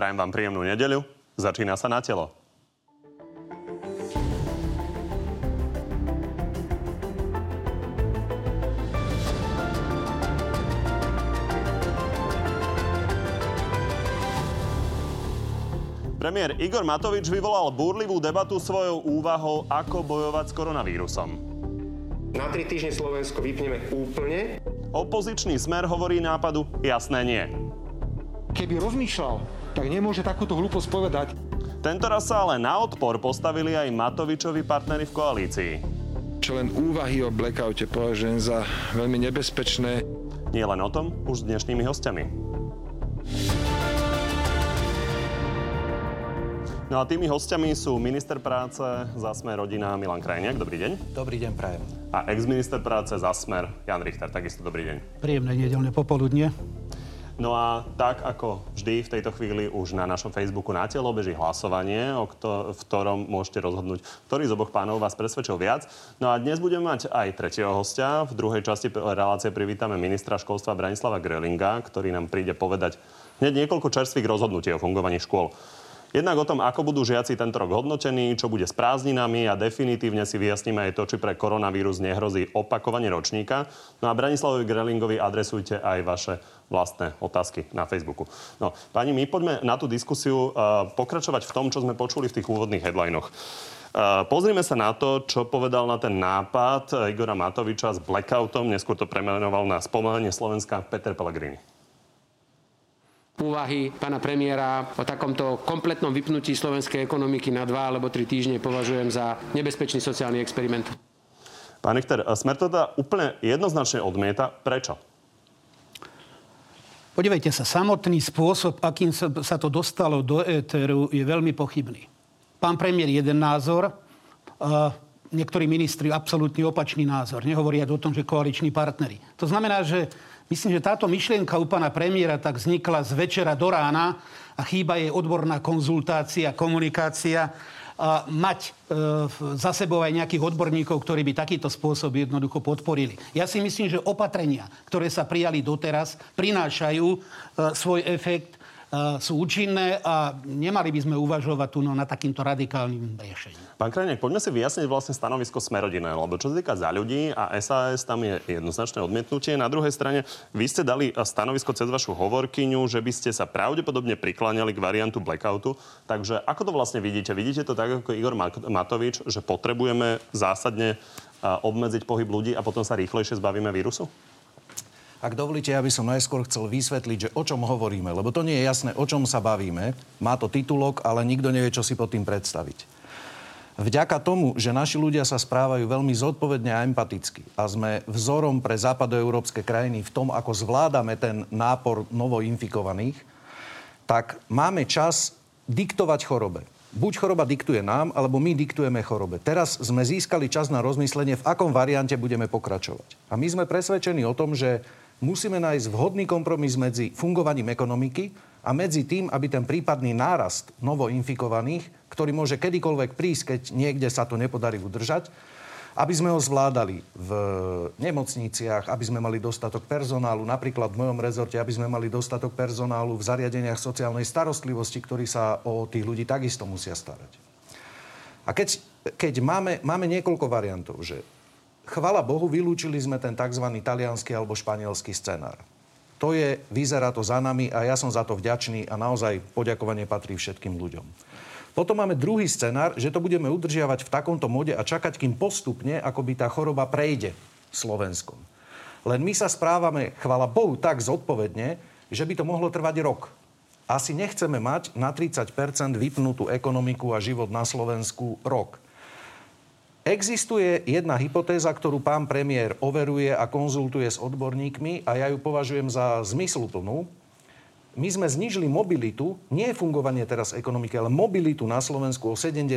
Prajem vám príjemnú nedeľu. Začína sa na telo. Premiér Igor Matovič vyvolal búrlivú debatu svojou úvahou, ako bojovať s koronavírusom. Na tri týždne Slovensko vypneme úplne. Opozičný smer hovorí nápadu jasné nie. Keby rozmýšľal, tak nemôže takúto hlúposť povedať. Tento raz sa ale na odpor postavili aj Matovičovi partnery v koalícii. Čo len úvahy o blackoute považujem za veľmi nebezpečné. Nie len o tom, už s dnešnými hostiami. No a tými hostiami sú minister práce za Smer rodina Milan Krajniak. Dobrý deň. Dobrý deň, prajem. A ex-minister práce za Smer Jan Richter. Takisto dobrý deň. Príjemné nedelné popoludne. No a tak ako vždy v tejto chvíli už na našom Facebooku na telo beží hlasovanie, o kto, v ktorom môžete rozhodnúť, ktorý z oboch pánov vás presvedčil viac. No a dnes budeme mať aj tretieho hostia. V druhej časti relácie privítame ministra školstva Branislava Grelinga, ktorý nám príde povedať hneď niekoľko čerstvých rozhodnutí o fungovaní škôl. Jednak o tom, ako budú žiaci tento rok hodnotení, čo bude s prázdninami a definitívne si vyjasníme aj to, či pre koronavírus nehrozí opakovanie ročníka. No a Branislavovi Grelingovi adresujte aj vaše vlastné otázky na Facebooku. No, pani, my poďme na tú diskusiu uh, pokračovať v tom, čo sme počuli v tých úvodných headlinoch. Uh, pozrime sa na to, čo povedal na ten nápad Igora Matoviča s blackoutom, neskôr to premenoval na spomalenie Slovenska Peter Pellegrini úvahy pána premiéra o takomto kompletnom vypnutí slovenskej ekonomiky na dva alebo tri týždne považujem za nebezpečný sociálny experiment. Pán Richter, Smer to teda úplne jednoznačne odmieta. Prečo? Podívejte sa, samotný spôsob, akým sa, to dostalo do éteru, je veľmi pochybný. Pán premiér jeden názor, niektorí ministri absolútne opačný názor. Nehovoria o tom, že koaliční partnery. To znamená, že Myslím, že táto myšlienka u pána premiéra tak vznikla z večera do rána a chýba jej odborná konzultácia, komunikácia mať e, za sebou aj nejakých odborníkov, ktorí by takýto spôsob jednoducho podporili. Ja si myslím, že opatrenia, ktoré sa prijali doteraz, prinášajú e, svoj efekt sú účinné a nemali by sme uvažovať tu no, na takýmto radikálnym riešením. Pán Krajniak, poďme si vyjasniť vlastne stanovisko Smerodina, lebo čo sa týka za ľudí a SAS, tam je jednoznačné odmietnutie. Na druhej strane, vy ste dali stanovisko cez vašu hovorkyňu, že by ste sa pravdepodobne prikláňali k variantu blackoutu. Takže ako to vlastne vidíte? Vidíte to tak ako Igor Matovič, že potrebujeme zásadne obmedziť pohyb ľudí a potom sa rýchlejšie zbavíme vírusu? Ak dovolíte, ja by som najskôr chcel vysvetliť, že o čom hovoríme, lebo to nie je jasné, o čom sa bavíme. Má to titulok, ale nikto nevie, čo si pod tým predstaviť. Vďaka tomu, že naši ľudia sa správajú veľmi zodpovedne a empaticky a sme vzorom pre západoeurópske krajiny v tom, ako zvládame ten nápor novoinfikovaných, tak máme čas diktovať chorobe. Buď choroba diktuje nám, alebo my diktujeme chorobe. Teraz sme získali čas na rozmyslenie, v akom variante budeme pokračovať. A my sme presvedčení o tom, že musíme nájsť vhodný kompromis medzi fungovaním ekonomiky a medzi tým, aby ten prípadný nárast novoinfikovaných, ktorý môže kedykoľvek prísť, keď niekde sa to nepodarí udržať, aby sme ho zvládali v nemocniciach, aby sme mali dostatok personálu, napríklad v mojom rezorte, aby sme mali dostatok personálu v zariadeniach sociálnej starostlivosti, ktorí sa o tých ľudí takisto musia starať. A keď, keď máme, máme niekoľko variantov, že chvala Bohu, vylúčili sme ten tzv. talianský alebo španielský scenár. To je, vyzerá to za nami a ja som za to vďačný a naozaj poďakovanie patrí všetkým ľuďom. Potom máme druhý scenár, že to budeme udržiavať v takomto mode a čakať, kým postupne, ako by tá choroba prejde Slovenskom. Len my sa správame, chvala Bohu, tak zodpovedne, že by to mohlo trvať rok. Asi nechceme mať na 30% vypnutú ekonomiku a život na Slovensku rok. Existuje jedna hypotéza, ktorú pán premiér overuje a konzultuje s odborníkmi a ja ju považujem za zmysluplnú. My sme znižili mobilitu, nie fungovanie teraz ekonomiky, ale mobilitu na Slovensku o 70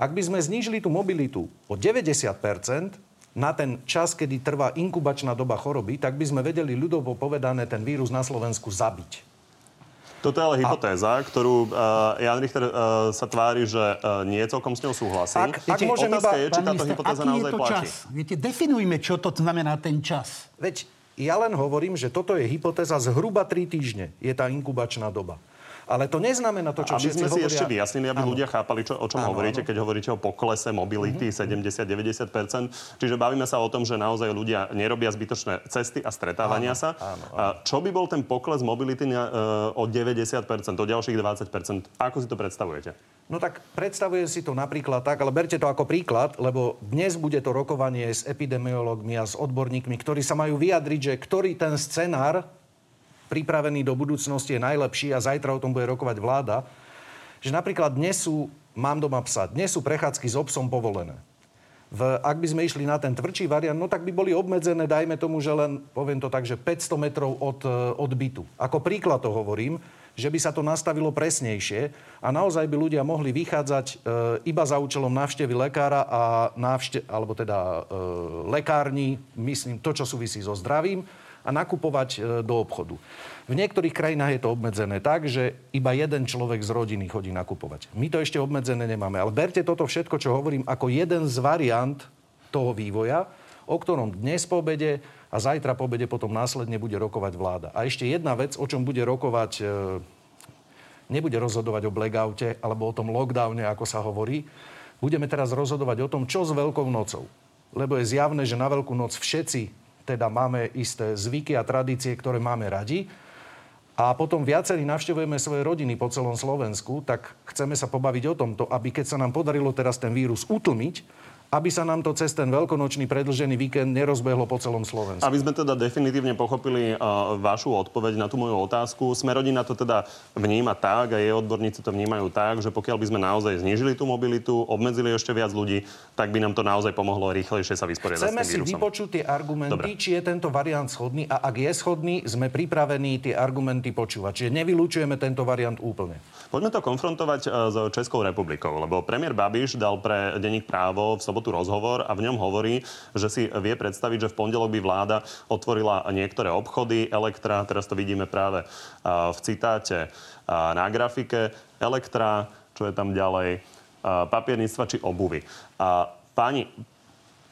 Ak by sme znížili tú mobilitu o 90% na ten čas, kedy trvá inkubačná doba choroby, tak by sme vedeli ľudovo povedané ten vírus na Slovensku zabiť. Toto je ale hypotéza, a... ktorú uh, Jan Richter uh, sa tvári, že uh, nie celkom s ňou súhlasí. Ak, ak môžem Otázka iba, je, či táto hypotéza naozaj je to platí. Čas? Viete, definujme, čo to znamená ten čas. Veď ja len hovorím, že toto je hypotéza zhruba 3 týždne. Je tá inkubačná doba. Ale to neznamená to, čo aby sme si hovoria... ešte vyjasnili, aby Áno. ľudia chápali, čo, o čom Áno, hovoríte, áno. keď hovoríte o poklese mobility mm-hmm. 70-90%. Čiže bavíme sa o tom, že naozaj ľudia nerobia zbytočné cesty a stretávania Áno, sa. áno, áno. A čo by bol ten pokles mobility na, e, o 90%, o ďalších 20%? Ako si to predstavujete? No tak predstavujem si to napríklad tak, ale berte to ako príklad, lebo dnes bude to rokovanie s epidemiológmi a s odborníkmi, ktorí sa majú vyjadriť, že ktorý ten scenár pripravený do budúcnosti je najlepší a zajtra o tom bude rokovať vláda. Že napríklad dnes sú, mám doma psa, dnes sú prechádzky s obsom povolené. V, ak by sme išli na ten tvrdší variant, no tak by boli obmedzené, dajme tomu, že len, poviem to tak, že 500 metrov od, e, od bytu. Ako príklad to hovorím, že by sa to nastavilo presnejšie a naozaj by ľudia mohli vychádzať e, iba za účelom návštevy lekára a návšte- alebo teda e, lekárni, myslím, to, čo súvisí so zdravím, a nakupovať e, do obchodu. V niektorých krajinách je to obmedzené tak, že iba jeden človek z rodiny chodí nakupovať. My to ešte obmedzené nemáme. Ale berte toto všetko, čo hovorím, ako jeden z variant toho vývoja, o ktorom dnes po obede a zajtra po obede potom následne bude rokovať vláda. A ešte jedna vec, o čom bude rokovať, e, nebude rozhodovať o blackoute alebo o tom lockdowne, ako sa hovorí. Budeme teraz rozhodovať o tom, čo s Veľkou nocou. Lebo je zjavné, že na Veľkú noc všetci teda máme isté zvyky a tradície, ktoré máme radi. A potom viacerí navštevujeme svoje rodiny po celom Slovensku, tak chceme sa pobaviť o tomto, aby keď sa nám podarilo teraz ten vírus utlmiť, aby sa nám to cez ten veľkonočný predlžený víkend nerozbehlo po celom Slovensku. Aby sme teda definitívne pochopili uh, vašu odpoveď na tú moju otázku, sme rodina to teda vníma tak a jej odborníci to vnímajú tak, že pokiaľ by sme naozaj znížili tú mobilitu, obmedzili ešte viac ľudí, tak by nám to naozaj pomohlo rýchlejšie sa vysporiadať Chceme s si tým vírusom. vypočuť tie argumenty, Dobre. či je tento variant schodný a ak je schodný, sme pripravení tie argumenty počúvať. Čiže nevylučujeme tento variant úplne. Poďme to konfrontovať uh, s Českou republikou, lebo premiér Babiš dal pre denník právo v sobotu rozhovor a v ňom hovorí, že si vie predstaviť, že v pondelok by vláda otvorila niektoré obchody, Elektra, teraz to vidíme práve v citáte na grafike, Elektra, čo je tam ďalej, papierníctva či obuvy. Páni,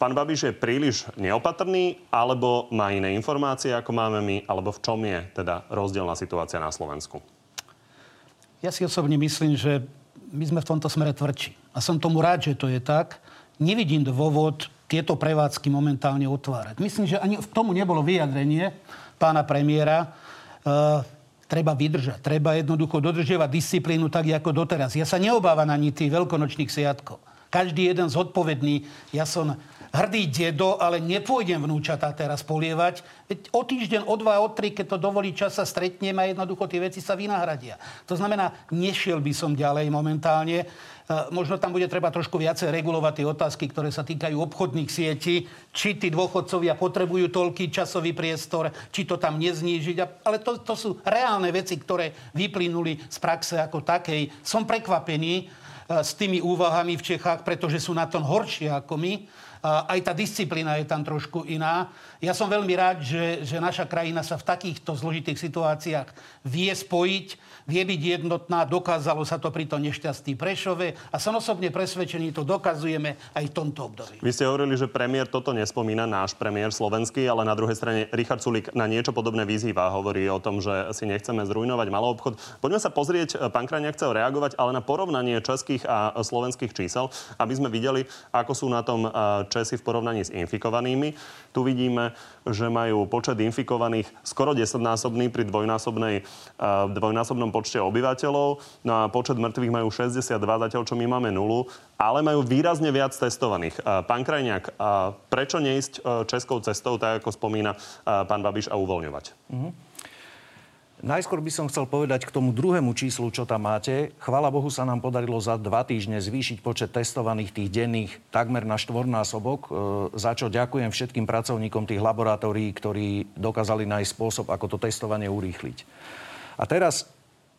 Pán Babiš je príliš neopatrný, alebo má iné informácie, ako máme my, alebo v čom je teda rozdielna situácia na Slovensku? Ja si osobne myslím, že my sme v tomto smere tvrdší. A som tomu rád, že to je tak. Nevidím dôvod tieto prevádzky momentálne otvárať. Myslím, že ani k tomu nebolo vyjadrenie pána premiéra. E, treba vydržať. Treba jednoducho dodržiavať disciplínu tak, ako doteraz. Ja sa neobávam ani tých veľkonočných sviatkov. Každý jeden zodpovedný. Ja som hrdý dedo, ale nepôjdem vnúčatá teraz polievať. Veď o týždeň, o dva, o tri, keď to dovolí čas, sa stretneme a jednoducho tie veci sa vynahradia. To znamená, nešiel by som ďalej momentálne. E, Možno tam bude treba trošku viacej regulovať tie otázky, ktoré sa týkajú obchodných sietí, či tí dôchodcovia potrebujú toľký časový priestor, či to tam neznížiť. Ale to, to sú reálne veci, ktoré vyplynuli z praxe ako takej. Som prekvapený e, s tými úvahami v Čechách, pretože sú na tom horšie ako my. Aj tá disciplína je tam trošku iná. Ja som veľmi rád, že, že naša krajina sa v takýchto zložitých situáciách vie spojiť, vie byť jednotná. Dokázalo sa to pri tom nešťastí Prešove a som osobne presvedčený, to dokazujeme aj v tomto období. Vy ste hovorili, že premiér toto nespomína, náš premiér slovenský, ale na druhej strane Richard Sulik na niečo podobné vyzýva. Hovorí o tom, že si nechceme zrujnovať malý obchod. Poďme sa pozrieť, pán Krajniak chcel reagovať, ale na porovnanie českých a slovenských čísel, aby sme videli, ako sú na tom eh, Česi v porovnaní s infikovanými. Tu vidíme, že majú počet infikovaných skoro 10-násobný pri dvojnásobnej, eh, dvojnásobnom počte obyvateľov. No a počet mŕtvych majú 62, zatiaľ čo my máme nulu, ale majú výrazne viac testovaných. Eh, Pán Krajniak, eh, prečo neísť českou cestou, tak ako spomína pán Babiš, a uvoľňovať? Najskôr by som chcel povedať k tomu druhému číslu, čo tam máte. Chvala Bohu sa nám podarilo za dva týždne zvýšiť počet testovaných tých denných takmer na štvornásobok, e, za čo ďakujem všetkým pracovníkom tých laboratórií, ktorí dokázali nájsť spôsob, ako to testovanie urýchliť. A teraz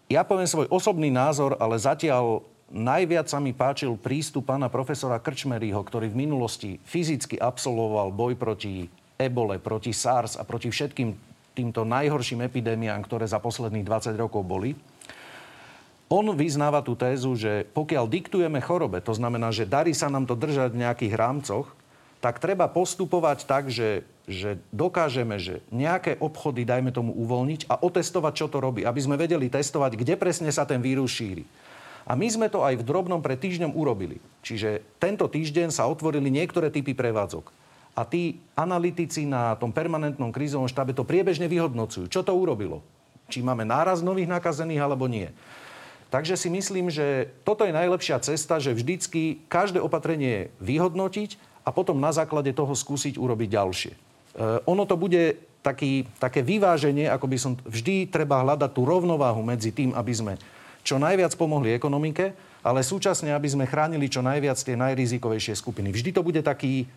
ja poviem svoj osobný názor, ale zatiaľ najviac sa mi páčil prístup pána profesora Krčmeryho, ktorý v minulosti fyzicky absolvoval boj proti ebole, proti SARS a proti všetkým týmto najhorším epidémiám, ktoré za posledných 20 rokov boli. On vyznáva tú tézu, že pokiaľ diktujeme chorobe, to znamená, že darí sa nám to držať v nejakých rámcoch, tak treba postupovať tak, že, že dokážeme, že nejaké obchody, dajme tomu, uvoľniť a otestovať, čo to robí. Aby sme vedeli testovať, kde presne sa ten vírus šíri. A my sme to aj v drobnom pred týždňom urobili. Čiže tento týždeň sa otvorili niektoré typy prevádzok. A tí analytici na tom permanentnom krízovom štábe to priebežne vyhodnocujú. Čo to urobilo? Či máme náraz nových nakazených alebo nie. Takže si myslím, že toto je najlepšia cesta, že vždycky každé opatrenie vyhodnotiť a potom na základe toho skúsiť urobiť ďalšie. E, ono to bude taký, také vyváženie, ako by som vždy treba hľadať tú rovnováhu medzi tým, aby sme čo najviac pomohli ekonomike, ale súčasne, aby sme chránili čo najviac tie najrizikovejšie skupiny. Vždy to bude taký,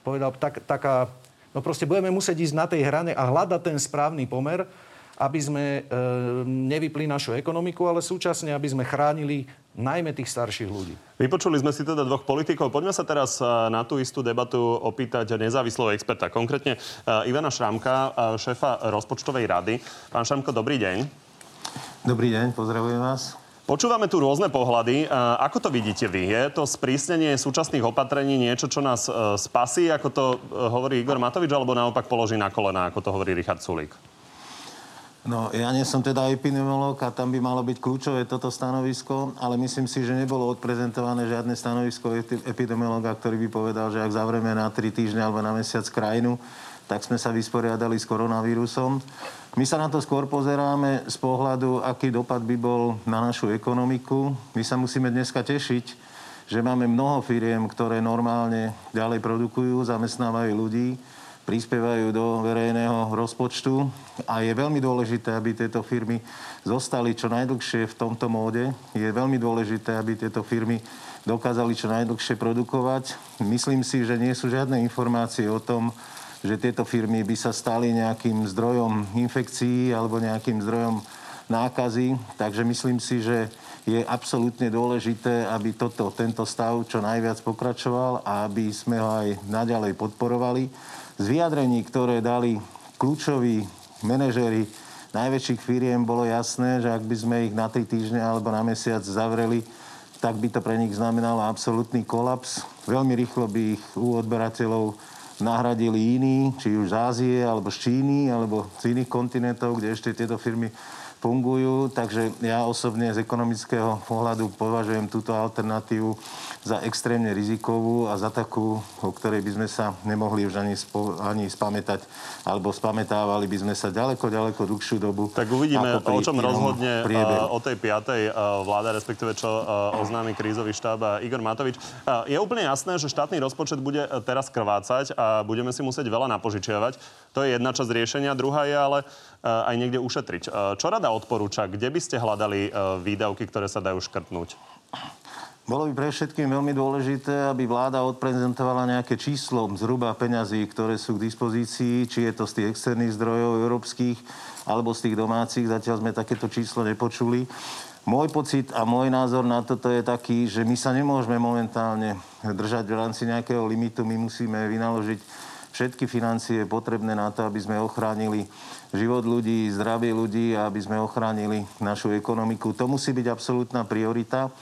povedal, tak, taká, no proste budeme musieť ísť na tej hrane a hľadať ten správny pomer, aby sme e, nevypli našu ekonomiku, ale súčasne, aby sme chránili najmä tých starších ľudí. Vypočuli sme si teda dvoch politikov. Poďme sa teraz e, na tú istú debatu opýtať nezávislého experta. Konkrétne e, Ivana Šramka, e, šéfa rozpočtovej rady. Pán Šramko, dobrý deň. Dobrý deň, pozdravujem vás. Počúvame tu rôzne pohľady. Ako to vidíte vy? Je to sprísnenie súčasných opatrení niečo, čo nás spasí, ako to hovorí Igor Matovič, alebo naopak položí na kolena, ako to hovorí Richard Sulík? No, ja nie som teda epidemiolog a tam by malo byť kľúčové toto stanovisko, ale myslím si, že nebolo odprezentované žiadne stanovisko epidemiologa, ktorý by povedal, že ak zavrieme na 3 týždne alebo na mesiac krajinu, tak sme sa vysporiadali s koronavírusom. My sa na to skôr pozeráme z pohľadu, aký dopad by bol na našu ekonomiku. My sa musíme dneska tešiť, že máme mnoho firiem, ktoré normálne ďalej produkujú, zamestnávajú ľudí prispievajú do verejného rozpočtu a je veľmi dôležité, aby tieto firmy zostali čo najdlhšie v tomto móde. Je veľmi dôležité, aby tieto firmy dokázali čo najdlhšie produkovať. Myslím si, že nie sú žiadne informácie o tom, že tieto firmy by sa stali nejakým zdrojom infekcií alebo nejakým zdrojom nákazy. Takže myslím si, že je absolútne dôležité, aby toto, tento stav čo najviac pokračoval a aby sme ho aj naďalej podporovali z vyjadrení, ktoré dali kľúčoví manažéri najväčších firiem, bolo jasné, že ak by sme ich na 3 týždne alebo na mesiac zavreli, tak by to pre nich znamenalo absolútny kolaps. Veľmi rýchlo by ich u odberateľov nahradili iní, či už z Ázie, alebo z Číny, alebo z iných kontinentov, kde ešte tieto firmy fungujú. Takže ja osobne z ekonomického pohľadu považujem túto alternatívu za extrémne rizikovú a za takú, o ktorej by sme sa nemohli už ani, spo, ani spamätať, alebo spamätávali by sme sa ďaleko, ďaleko dlhšiu dobu. Tak uvidíme, o čom rozhodne priebehu. o tej piatej vláda, respektíve čo oznámi krízový štáb Igor Matovič. Je úplne jasné, že štátny rozpočet bude teraz krvácať a budeme si musieť veľa napožičiavať. To je jedna časť riešenia. Druhá je ale aj niekde ušetriť. Čo rada odporúča? Kde by ste hľadali výdavky, ktoré sa dajú škrtnúť? Bolo by pre všetkým veľmi dôležité, aby vláda odprezentovala nejaké číslo zhruba peňazí, ktoré sú k dispozícii, či je to z tých externých zdrojov európskych alebo z tých domácich. Zatiaľ sme takéto číslo nepočuli. Môj pocit a môj názor na toto je taký, že my sa nemôžeme momentálne držať v rámci nejakého limitu. My musíme vynaložiť všetky financie potrebné na to, aby sme ochránili život ľudí, zdravie ľudí a aby sme ochránili našu ekonomiku. To musí byť absolútna priorita.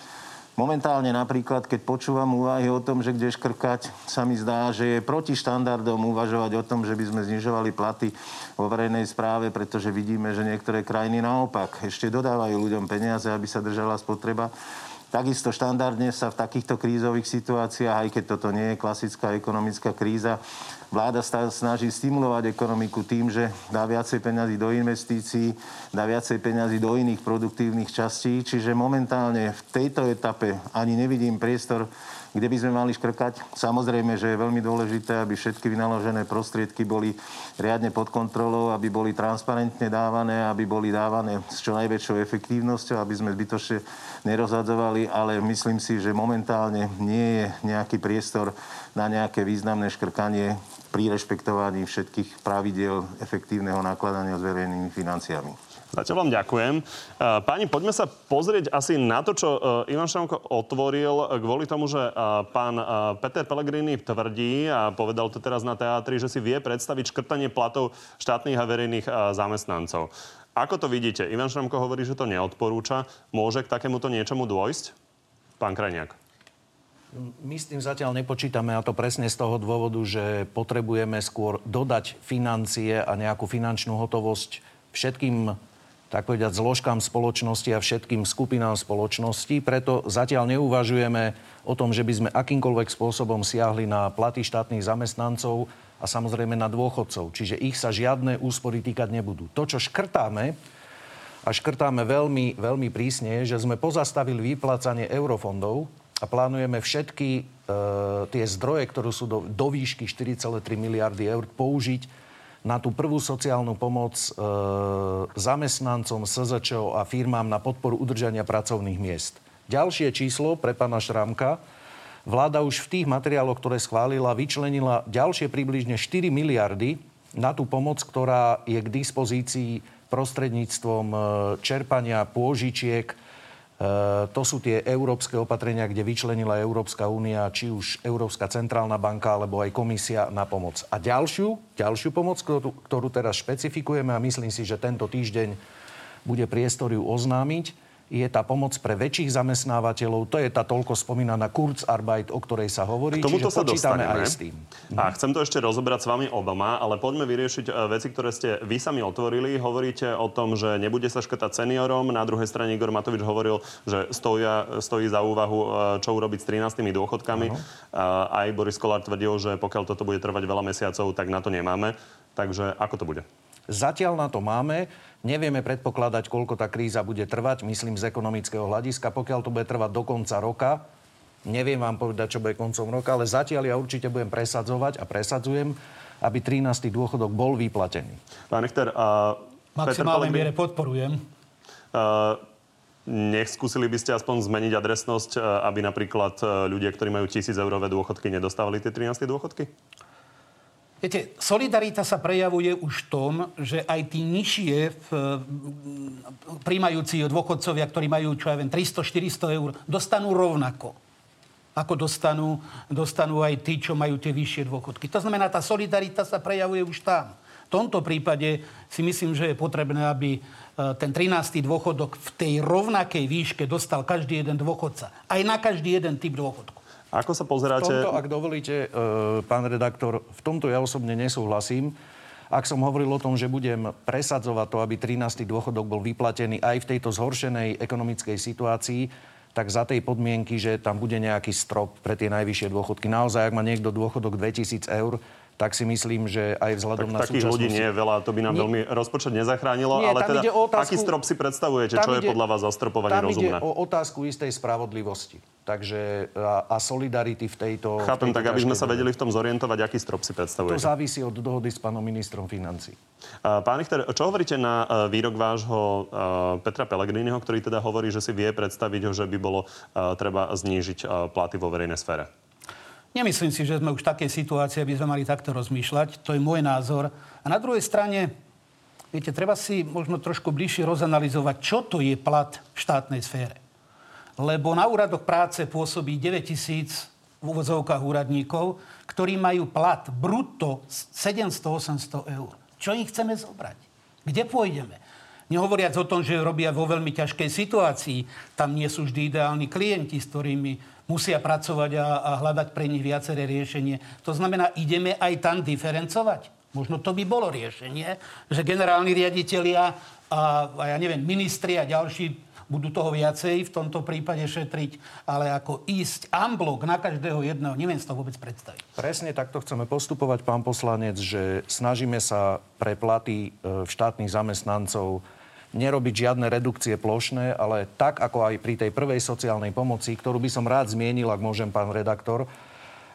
Momentálne napríklad, keď počúvam úvahy o tom, že kde škrkať, sa mi zdá, že je proti štandardom uvažovať o tom, že by sme znižovali platy vo verejnej správe, pretože vidíme, že niektoré krajiny naopak ešte dodávajú ľuďom peniaze, aby sa držala spotreba. Takisto štandardne sa v takýchto krízových situáciách, aj keď toto nie je klasická ekonomická kríza, Vláda snaží stimulovať ekonomiku tým, že dá viacej peňazí do investícií, dá viacej peňazí do iných produktívnych častí. Čiže momentálne v tejto etape ani nevidím priestor kde by sme mali škrkať. Samozrejme, že je veľmi dôležité, aby všetky vynaložené prostriedky boli riadne pod kontrolou, aby boli transparentne dávané, aby boli dávané s čo najväčšou efektívnosťou, aby sme zbytočne nerozhadzovali, ale myslím si, že momentálne nie je nejaký priestor na nejaké významné škrkanie pri rešpektovaní všetkých pravidiel efektívneho nakladania s verejnými financiami. Zatiaľ vám ďakujem. E, páni, poďme sa pozrieť asi na to, čo e, Ivan Šamko otvoril kvôli tomu, že e, pán Peter Pellegrini tvrdí a povedal to teraz na teatri, že si vie predstaviť škrtanie platov štátnych a verejných zamestnancov. Ako to vidíte? Ivan Šramko hovorí, že to neodporúča. Môže k takémuto niečomu dôjsť? Pán Krajniak. My s tým zatiaľ nepočítame a to presne z toho dôvodu, že potrebujeme skôr dodať financie a nejakú finančnú hotovosť všetkým tak povedať, zložkám spoločnosti a všetkým skupinám spoločnosti. Preto zatiaľ neuvažujeme o tom, že by sme akýmkoľvek spôsobom siahli na platy štátnych zamestnancov a samozrejme na dôchodcov. Čiže ich sa žiadne úspory týkať nebudú. To, čo škrtáme, a škrtáme veľmi, veľmi prísne, že sme pozastavili vyplácanie eurofondov a plánujeme všetky e, tie zdroje, ktoré sú do, do výšky 4,3 miliardy eur, použiť na tú prvú sociálnu pomoc e, zamestnancom SZČO a firmám na podporu udržania pracovných miest. Ďalšie číslo pre pána Šramka. Vláda už v tých materiáloch, ktoré schválila, vyčlenila ďalšie približne 4 miliardy na tú pomoc, ktorá je k dispozícii prostredníctvom e, čerpania pôžičiek to sú tie európske opatrenia, kde vyčlenila Európska únia, či už Európska centrálna banka, alebo aj komisia na pomoc. A ďalšiu, ďalšiu pomoc, ktorú, ktorú teraz špecifikujeme a myslím si, že tento týždeň bude priestor ju oznámiť, je tá pomoc pre väčších zamestnávateľov. To je tá toľko spomínaná Kurzarbeit, o ktorej sa hovorí. K tomuto Čiže sa dostaneme. aj s tým. A chcem to ešte rozobrať s vami obama, ale poďme vyriešiť e, veci, ktoré ste vy sami otvorili. Hovoríte o tom, že nebude sa škrtať seniorom. Na druhej strane Igor Matovič hovoril, že stoja, stojí za úvahu, e, čo urobiť s 13 dôchodkami. Uh-huh. Aj Boris Kolár tvrdil, že pokiaľ toto bude trvať veľa mesiacov, tak na to nemáme. Takže ako to bude? Zatiaľ na to máme. Nevieme predpokladať, koľko tá kríza bude trvať, myslím z ekonomického hľadiska. Pokiaľ to bude trvať do konca roka, neviem vám povedať, čo bude koncom roka, ale zatiaľ ja určite budem presadzovať a presadzujem, aby 13. dôchodok bol vyplatený. Pán Richter, uh, Maximálnej miere podporujem. Uh, nech skúsili by ste aspoň zmeniť adresnosť, aby napríklad ľudia, ktorí majú tisíc eurové dôchodky, nedostávali tie 13. dôchodky? Viete, solidarita sa prejavuje už v tom, že aj tí nižšie v, príjmajúci dôchodcovia, ktorí majú, čo ja viem, 300-400 eur, dostanú rovnako ako dostanú, dostanú aj tí, čo majú tie vyššie dôchodky. To znamená, tá solidarita sa prejavuje už tam. V tomto prípade si myslím, že je potrebné, aby e, ten 13. dôchodok v tej rovnakej výške dostal každý jeden dôchodca. Aj na každý jeden typ dôchodku. Ako sa pozeráte... V tomto, ak dovolíte, e, pán redaktor, v tomto ja osobne nesúhlasím. Ak som hovoril o tom, že budem presadzovať to, aby 13. dôchodok bol vyplatený aj v tejto zhoršenej ekonomickej situácii, tak za tej podmienky, že tam bude nejaký strop pre tie najvyššie dôchodky. Naozaj, ak má niekto dôchodok 2000 eur, tak si myslím, že aj vzhľadom tak, na takých ľudí nie je veľa, to by nám nie, veľmi rozpočet nezachránilo, nie, ale teda otázku, aký strop si predstavujete, čo ide, je podľa vás zastropovanie tam rozumné? Tam ide o otázku istej spravodlivosti. Takže a, a solidarity v tejto... Chápem, v tejto tak aby sme sa vedeli v tom zorientovať, aký strop si predstavujete. To závisí od dohody s pánom ministrom financí. Pán Richter, čo hovoríte na e, výrok vášho e, Petra Pellegriniho, ktorý teda hovorí, že si vie predstaviť, že by bolo e, treba znížiť platy vo verejnej sfére? Nemyslím si, že sme už v takej situácii, aby sme mali takto rozmýšľať. To je môj názor. A na druhej strane, viete, treba si možno trošku bližšie rozanalizovať, čo to je plat v štátnej sfére. Lebo na úradoch práce pôsobí 9 tisíc v úvodzovkách úradníkov, ktorí majú plat brutto 700-800 eur. Čo ich chceme zobrať? Kde pôjdeme? Nehovoriac o tom, že robia vo veľmi ťažkej situácii. Tam nie sú vždy ideálni klienti, s ktorými musia pracovať a, a hľadať pre nich viaceré riešenie. To znamená, ideme aj tam diferencovať. Možno to by bolo riešenie, že generálni riaditeľia a, a ja neviem, ministri a ďalší budú toho viacej v tomto prípade šetriť, ale ako ísť amblok na každého jedného, neviem si to vôbec predstaviť. Presne takto chceme postupovať, pán poslanec, že snažíme sa pre platy e, štátnych zamestnancov nerobiť žiadne redukcie plošné, ale tak, ako aj pri tej prvej sociálnej pomoci, ktorú by som rád zmienil, ak môžem, pán redaktor,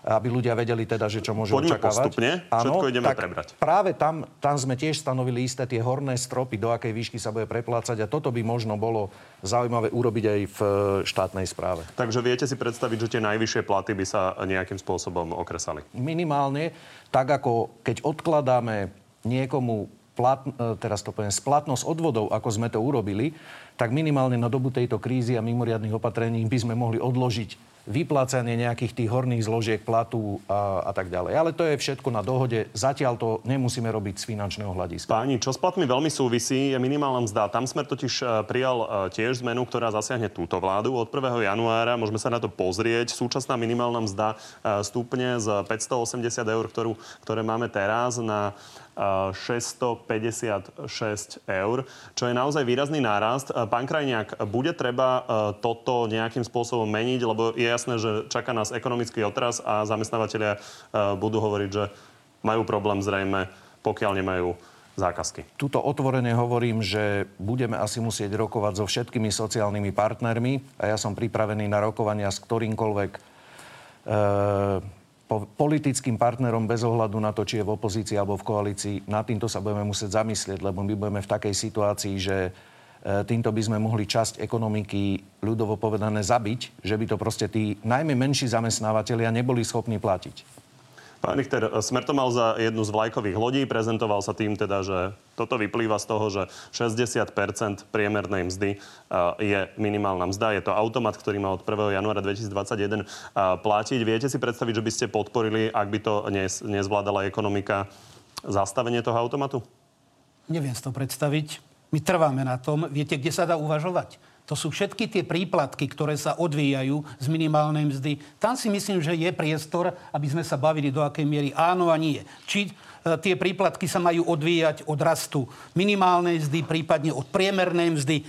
aby ľudia vedeli teda, že čo môžu Poďme očakávať. postupne, všetko ideme tak prebrať. Práve tam, tam sme tiež stanovili isté tie horné stropy, do akej výšky sa bude preplácať a toto by možno bolo zaujímavé urobiť aj v e, štátnej správe. Takže viete si predstaviť, že tie najvyššie platy by sa nejakým spôsobom okresali? Minimálne, tak ako keď odkladáme niekomu plat, e, teraz to poviem, splatnosť odvodov, ako sme to urobili, tak minimálne na dobu tejto krízy a mimoriadných opatrení by sme mohli odložiť vyplácanie nejakých tých horných zložiek platu a, a tak ďalej. Ale to je všetko na dohode. Zatiaľ to nemusíme robiť z finančného hľadiska. Páni, čo s platmi veľmi súvisí, je minimálna mzda. Tam sme totiž e, prijal e, tiež zmenu, ktorá zasiahne túto vládu od 1. januára. Môžeme sa na to pozrieť. Súčasná minimálna mzda stúpne z 580 eur, ktorú, ktoré máme teraz, na 656 eur, čo je naozaj výrazný nárast. Pán Krajniak, bude treba toto nejakým spôsobom meniť, lebo je jasné, že čaká nás ekonomický otras a zamestnávateľia budú hovoriť, že majú problém zrejme, pokiaľ nemajú zákazky. Tuto otvorene hovorím, že budeme asi musieť rokovať so všetkými sociálnymi partnermi a ja som pripravený na rokovania s ktorýmkoľvek e, politickým partnerom bez ohľadu na to, či je v opozícii alebo v koalícii. Na týmto sa budeme musieť zamyslieť, lebo my budeme v takej situácii, že e, týmto by sme mohli časť ekonomiky ľudovo povedané zabiť, že by to proste tí najmä menší zamestnávateľia neboli schopní platiť. Pán Richter, Smer to mal za jednu z vlajkových lodí, prezentoval sa tým teda, že toto vyplýva z toho, že 60% priemernej mzdy je minimálna mzda. Je to automat, ktorý má od 1. januára 2021 platiť. Viete si predstaviť, že by ste podporili, ak by to nezvládala ekonomika, zastavenie toho automatu? Neviem si to predstaviť. My trváme na tom. Viete, kde sa dá uvažovať? To sú všetky tie príplatky, ktoré sa odvíjajú z minimálnej mzdy. Tam si myslím, že je priestor, aby sme sa bavili do akej miery áno a nie. Či e, tie príplatky sa majú odvíjať od rastu minimálnej mzdy, prípadne od priemernej mzdy. E,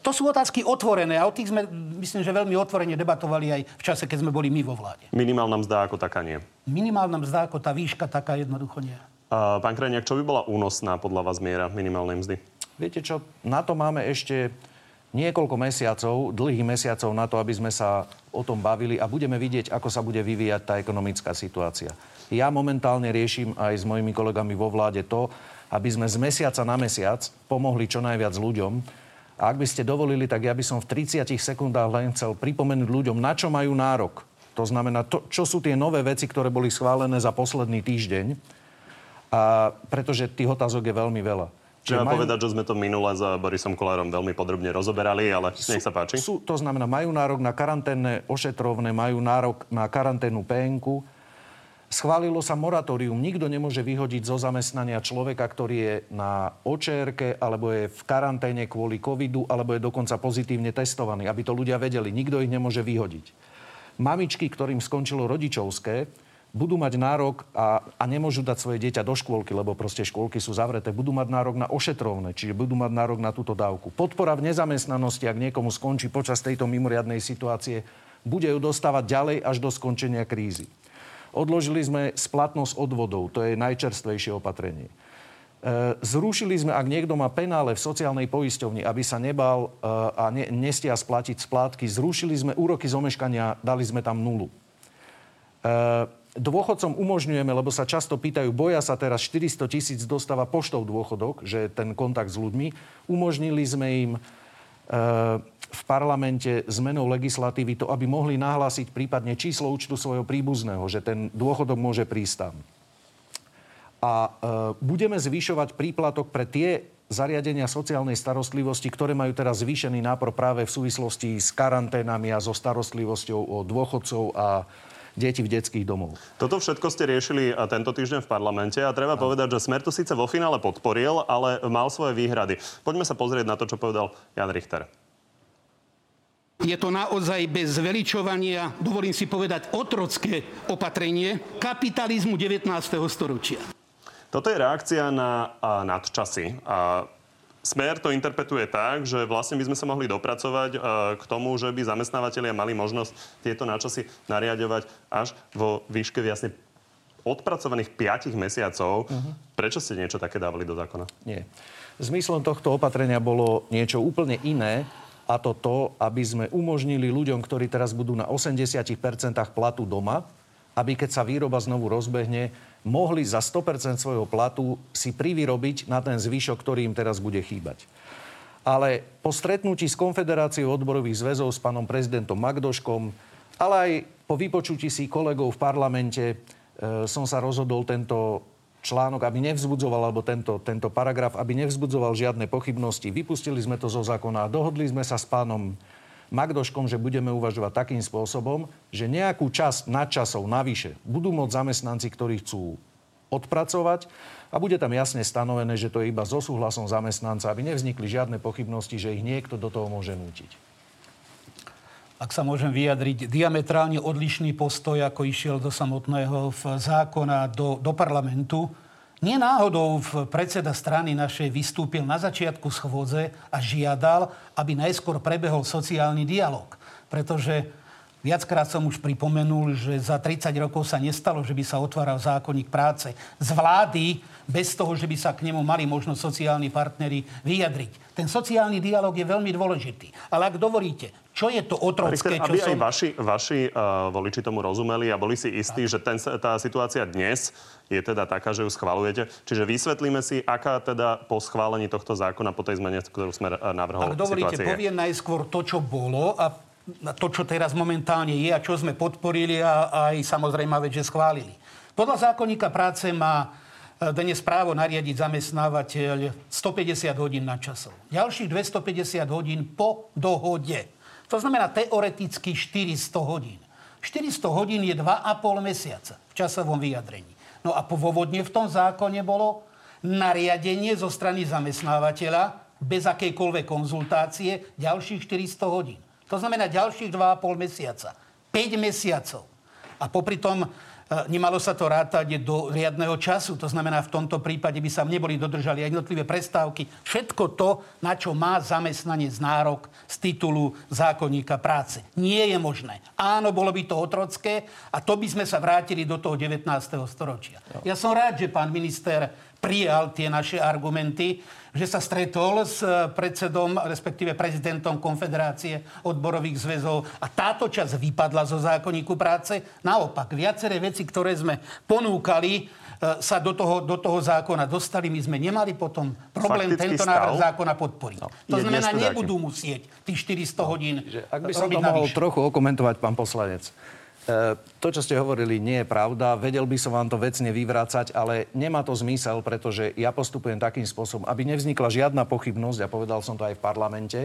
to sú otázky otvorené a o tých sme, myslím, že veľmi otvorene debatovali aj v čase, keď sme boli my vo vláde. Minimálna mzda ako taká nie? Minimálna mzda ako tá výška taká jednoducho nie. pán Krajniak, čo by bola únosná podľa vás miera minimálnej mzdy? Viete čo, na to máme ešte niekoľko mesiacov, dlhých mesiacov na to, aby sme sa o tom bavili a budeme vidieť, ako sa bude vyvíjať tá ekonomická situácia. Ja momentálne riešim aj s mojimi kolegami vo vláde to, aby sme z mesiaca na mesiac pomohli čo najviac ľuďom. A ak by ste dovolili, tak ja by som v 30 sekundách len chcel pripomenúť ľuďom, na čo majú nárok. To znamená, to, čo sú tie nové veci, ktoré boli schválené za posledný týždeň. A pretože tých otázok je veľmi veľa. Treba majú... povedať, že sme to minule s Borisom Kolárom veľmi podrobne rozoberali, ale sú, nech sa páči. Sú, to znamená, majú nárok na karanténne ošetrovné, majú nárok na karanténnu PNK. Schválilo sa moratórium. Nikto nemôže vyhodiť zo zamestnania človeka, ktorý je na očérke, alebo je v karanténe kvôli covidu, alebo je dokonca pozitívne testovaný. Aby to ľudia vedeli. Nikto ich nemôže vyhodiť. Mamičky, ktorým skončilo rodičovské, budú mať nárok a, a nemôžu dať svoje dieťa do škôlky, lebo proste škôlky sú zavreté, budú mať nárok na ošetrovné, čiže budú mať nárok na túto dávku. Podpora v nezamestnanosti, ak niekomu skončí počas tejto mimoriadnej situácie, bude ju dostávať ďalej až do skončenia krízy. Odložili sme splatnosť odvodov, to je najčerstvejšie opatrenie. E, zrušili sme, ak niekto má penále v sociálnej poisťovni, aby sa nebal e, a ne, nestia splatiť splátky, zrušili sme úroky z omeškania, dali sme tam nulu. Dôchodcom umožňujeme, lebo sa často pýtajú, boja sa teraz 400 tisíc dostáva poštou dôchodok, že ten kontakt s ľuďmi. Umožnili sme im e, v parlamente zmenou legislatívy to, aby mohli nahlásiť prípadne číslo účtu svojho príbuzného, že ten dôchodok môže prísť tam. A e, budeme zvyšovať príplatok pre tie zariadenia sociálnej starostlivosti, ktoré majú teraz zvýšený nápor práve v súvislosti s karanténami a so starostlivosťou o dôchodcov a deti v detských domov. Toto všetko ste riešili tento týždeň v parlamente a treba no. povedať, že Smer to síce vo finále podporil, ale mal svoje výhrady. Poďme sa pozrieť na to, čo povedal Jan Richter. Je to naozaj bez veličovania, dovolím si povedať, otrocké opatrenie kapitalizmu 19. storočia. Toto je reakcia na nadčasy. A Smer to interpretuje tak, že vlastne by sme sa mohli dopracovať e, k tomu, že by zamestnávateľia mali možnosť tieto náčasy nariadovať až vo výške jasne odpracovaných 5 mesiacov. Uh-huh. Prečo ste niečo také dávali do zákona? Nie. Zmyslom tohto opatrenia bolo niečo úplne iné, a to to, aby sme umožnili ľuďom, ktorí teraz budú na 80% platu doma, aby keď sa výroba znovu rozbehne, mohli za 100% svojho platu si privyrobiť na ten zvyšok, ktorý im teraz bude chýbať. Ale po stretnutí s Konfederáciou odborových zväzov s pánom prezidentom Magdoškom, ale aj po vypočutí si kolegov v parlamente e, som sa rozhodol tento článok, aby nevzbudzoval, alebo tento, tento paragraf, aby nevzbudzoval žiadne pochybnosti. Vypustili sme to zo zákona a dohodli sme sa s pánom Magdoškom, že budeme uvažovať takým spôsobom, že nejakú časť nadčasov navyše budú môcť zamestnanci, ktorí chcú odpracovať a bude tam jasne stanovené, že to je iba so súhlasom zamestnanca, aby nevznikli žiadne pochybnosti, že ich niekto do toho môže nútiť. Ak sa môžem vyjadriť, diametrálne odlišný postoj, ako išiel do samotného zákona do, do parlamentu, nie náhodou predseda strany našej vystúpil na začiatku schôdze a žiadal, aby najskôr prebehol sociálny dialog. Pretože Viackrát som už pripomenul, že za 30 rokov sa nestalo, že by sa otváral zákonník práce z vlády bez toho, že by sa k nemu mali možno sociálni partnery vyjadriť. Ten sociálny dialog je veľmi dôležitý. Ale ak dovolíte, čo je to otrocké, čo aby som... aj vaši, vaši uh, voliči tomu rozumeli a boli si istí, tak. že ten, tá situácia dnes je teda taká, že ju schvalujete. Čiže vysvetlíme si, aká teda po schválení tohto zákona, po tej zmene, ktorú sme e, navrhol, Ak dovolíte, poviem najskôr to, čo bolo a to, čo teraz momentálne je a čo sme podporili a, aj samozrejme že schválili. Podľa zákonníka práce má e, dnes právo nariadiť zamestnávateľ 150 hodín na časov. Ďalších 250 hodín po dohode. To znamená teoreticky 400 hodín. 400 hodín je 2,5 mesiaca v časovom vyjadrení. No a pôvodne v tom zákone bolo nariadenie zo strany zamestnávateľa bez akejkoľvek konzultácie ďalších 400 hodín. To znamená ďalších 2,5 mesiaca. 5 mesiacov. A popri tom E, nemalo sa to rátať do riadného času. To znamená, v tomto prípade by sa neboli dodržali aj jednotlivé prestávky. Všetko to, na čo má zamestnanec nárok z titulu zákonníka práce. Nie je možné. Áno, bolo by to otrocké a to by sme sa vrátili do toho 19. storočia. Ja som rád, že pán minister prijal tie naše argumenty, že sa stretol s eh, predsedom, respektíve prezidentom Konfederácie odborových zväzov a táto časť vypadla zo zákonníku práce. Naopak, viaceré veci, ktoré sme ponúkali, eh, sa do toho, do toho zákona dostali. My sme nemali potom problém Faktický tento návrh zákona podporiť. No, to znamená, nebudú musieť tých 400 hodín Že Ak by som to mohol trochu okomentovať, pán poslanec. E, to, čo ste hovorili, nie je pravda. Vedel by som vám to vecne vyvrácať, ale nemá to zmysel, pretože ja postupujem takým spôsobom, aby nevznikla žiadna pochybnosť, a povedal som to aj v parlamente,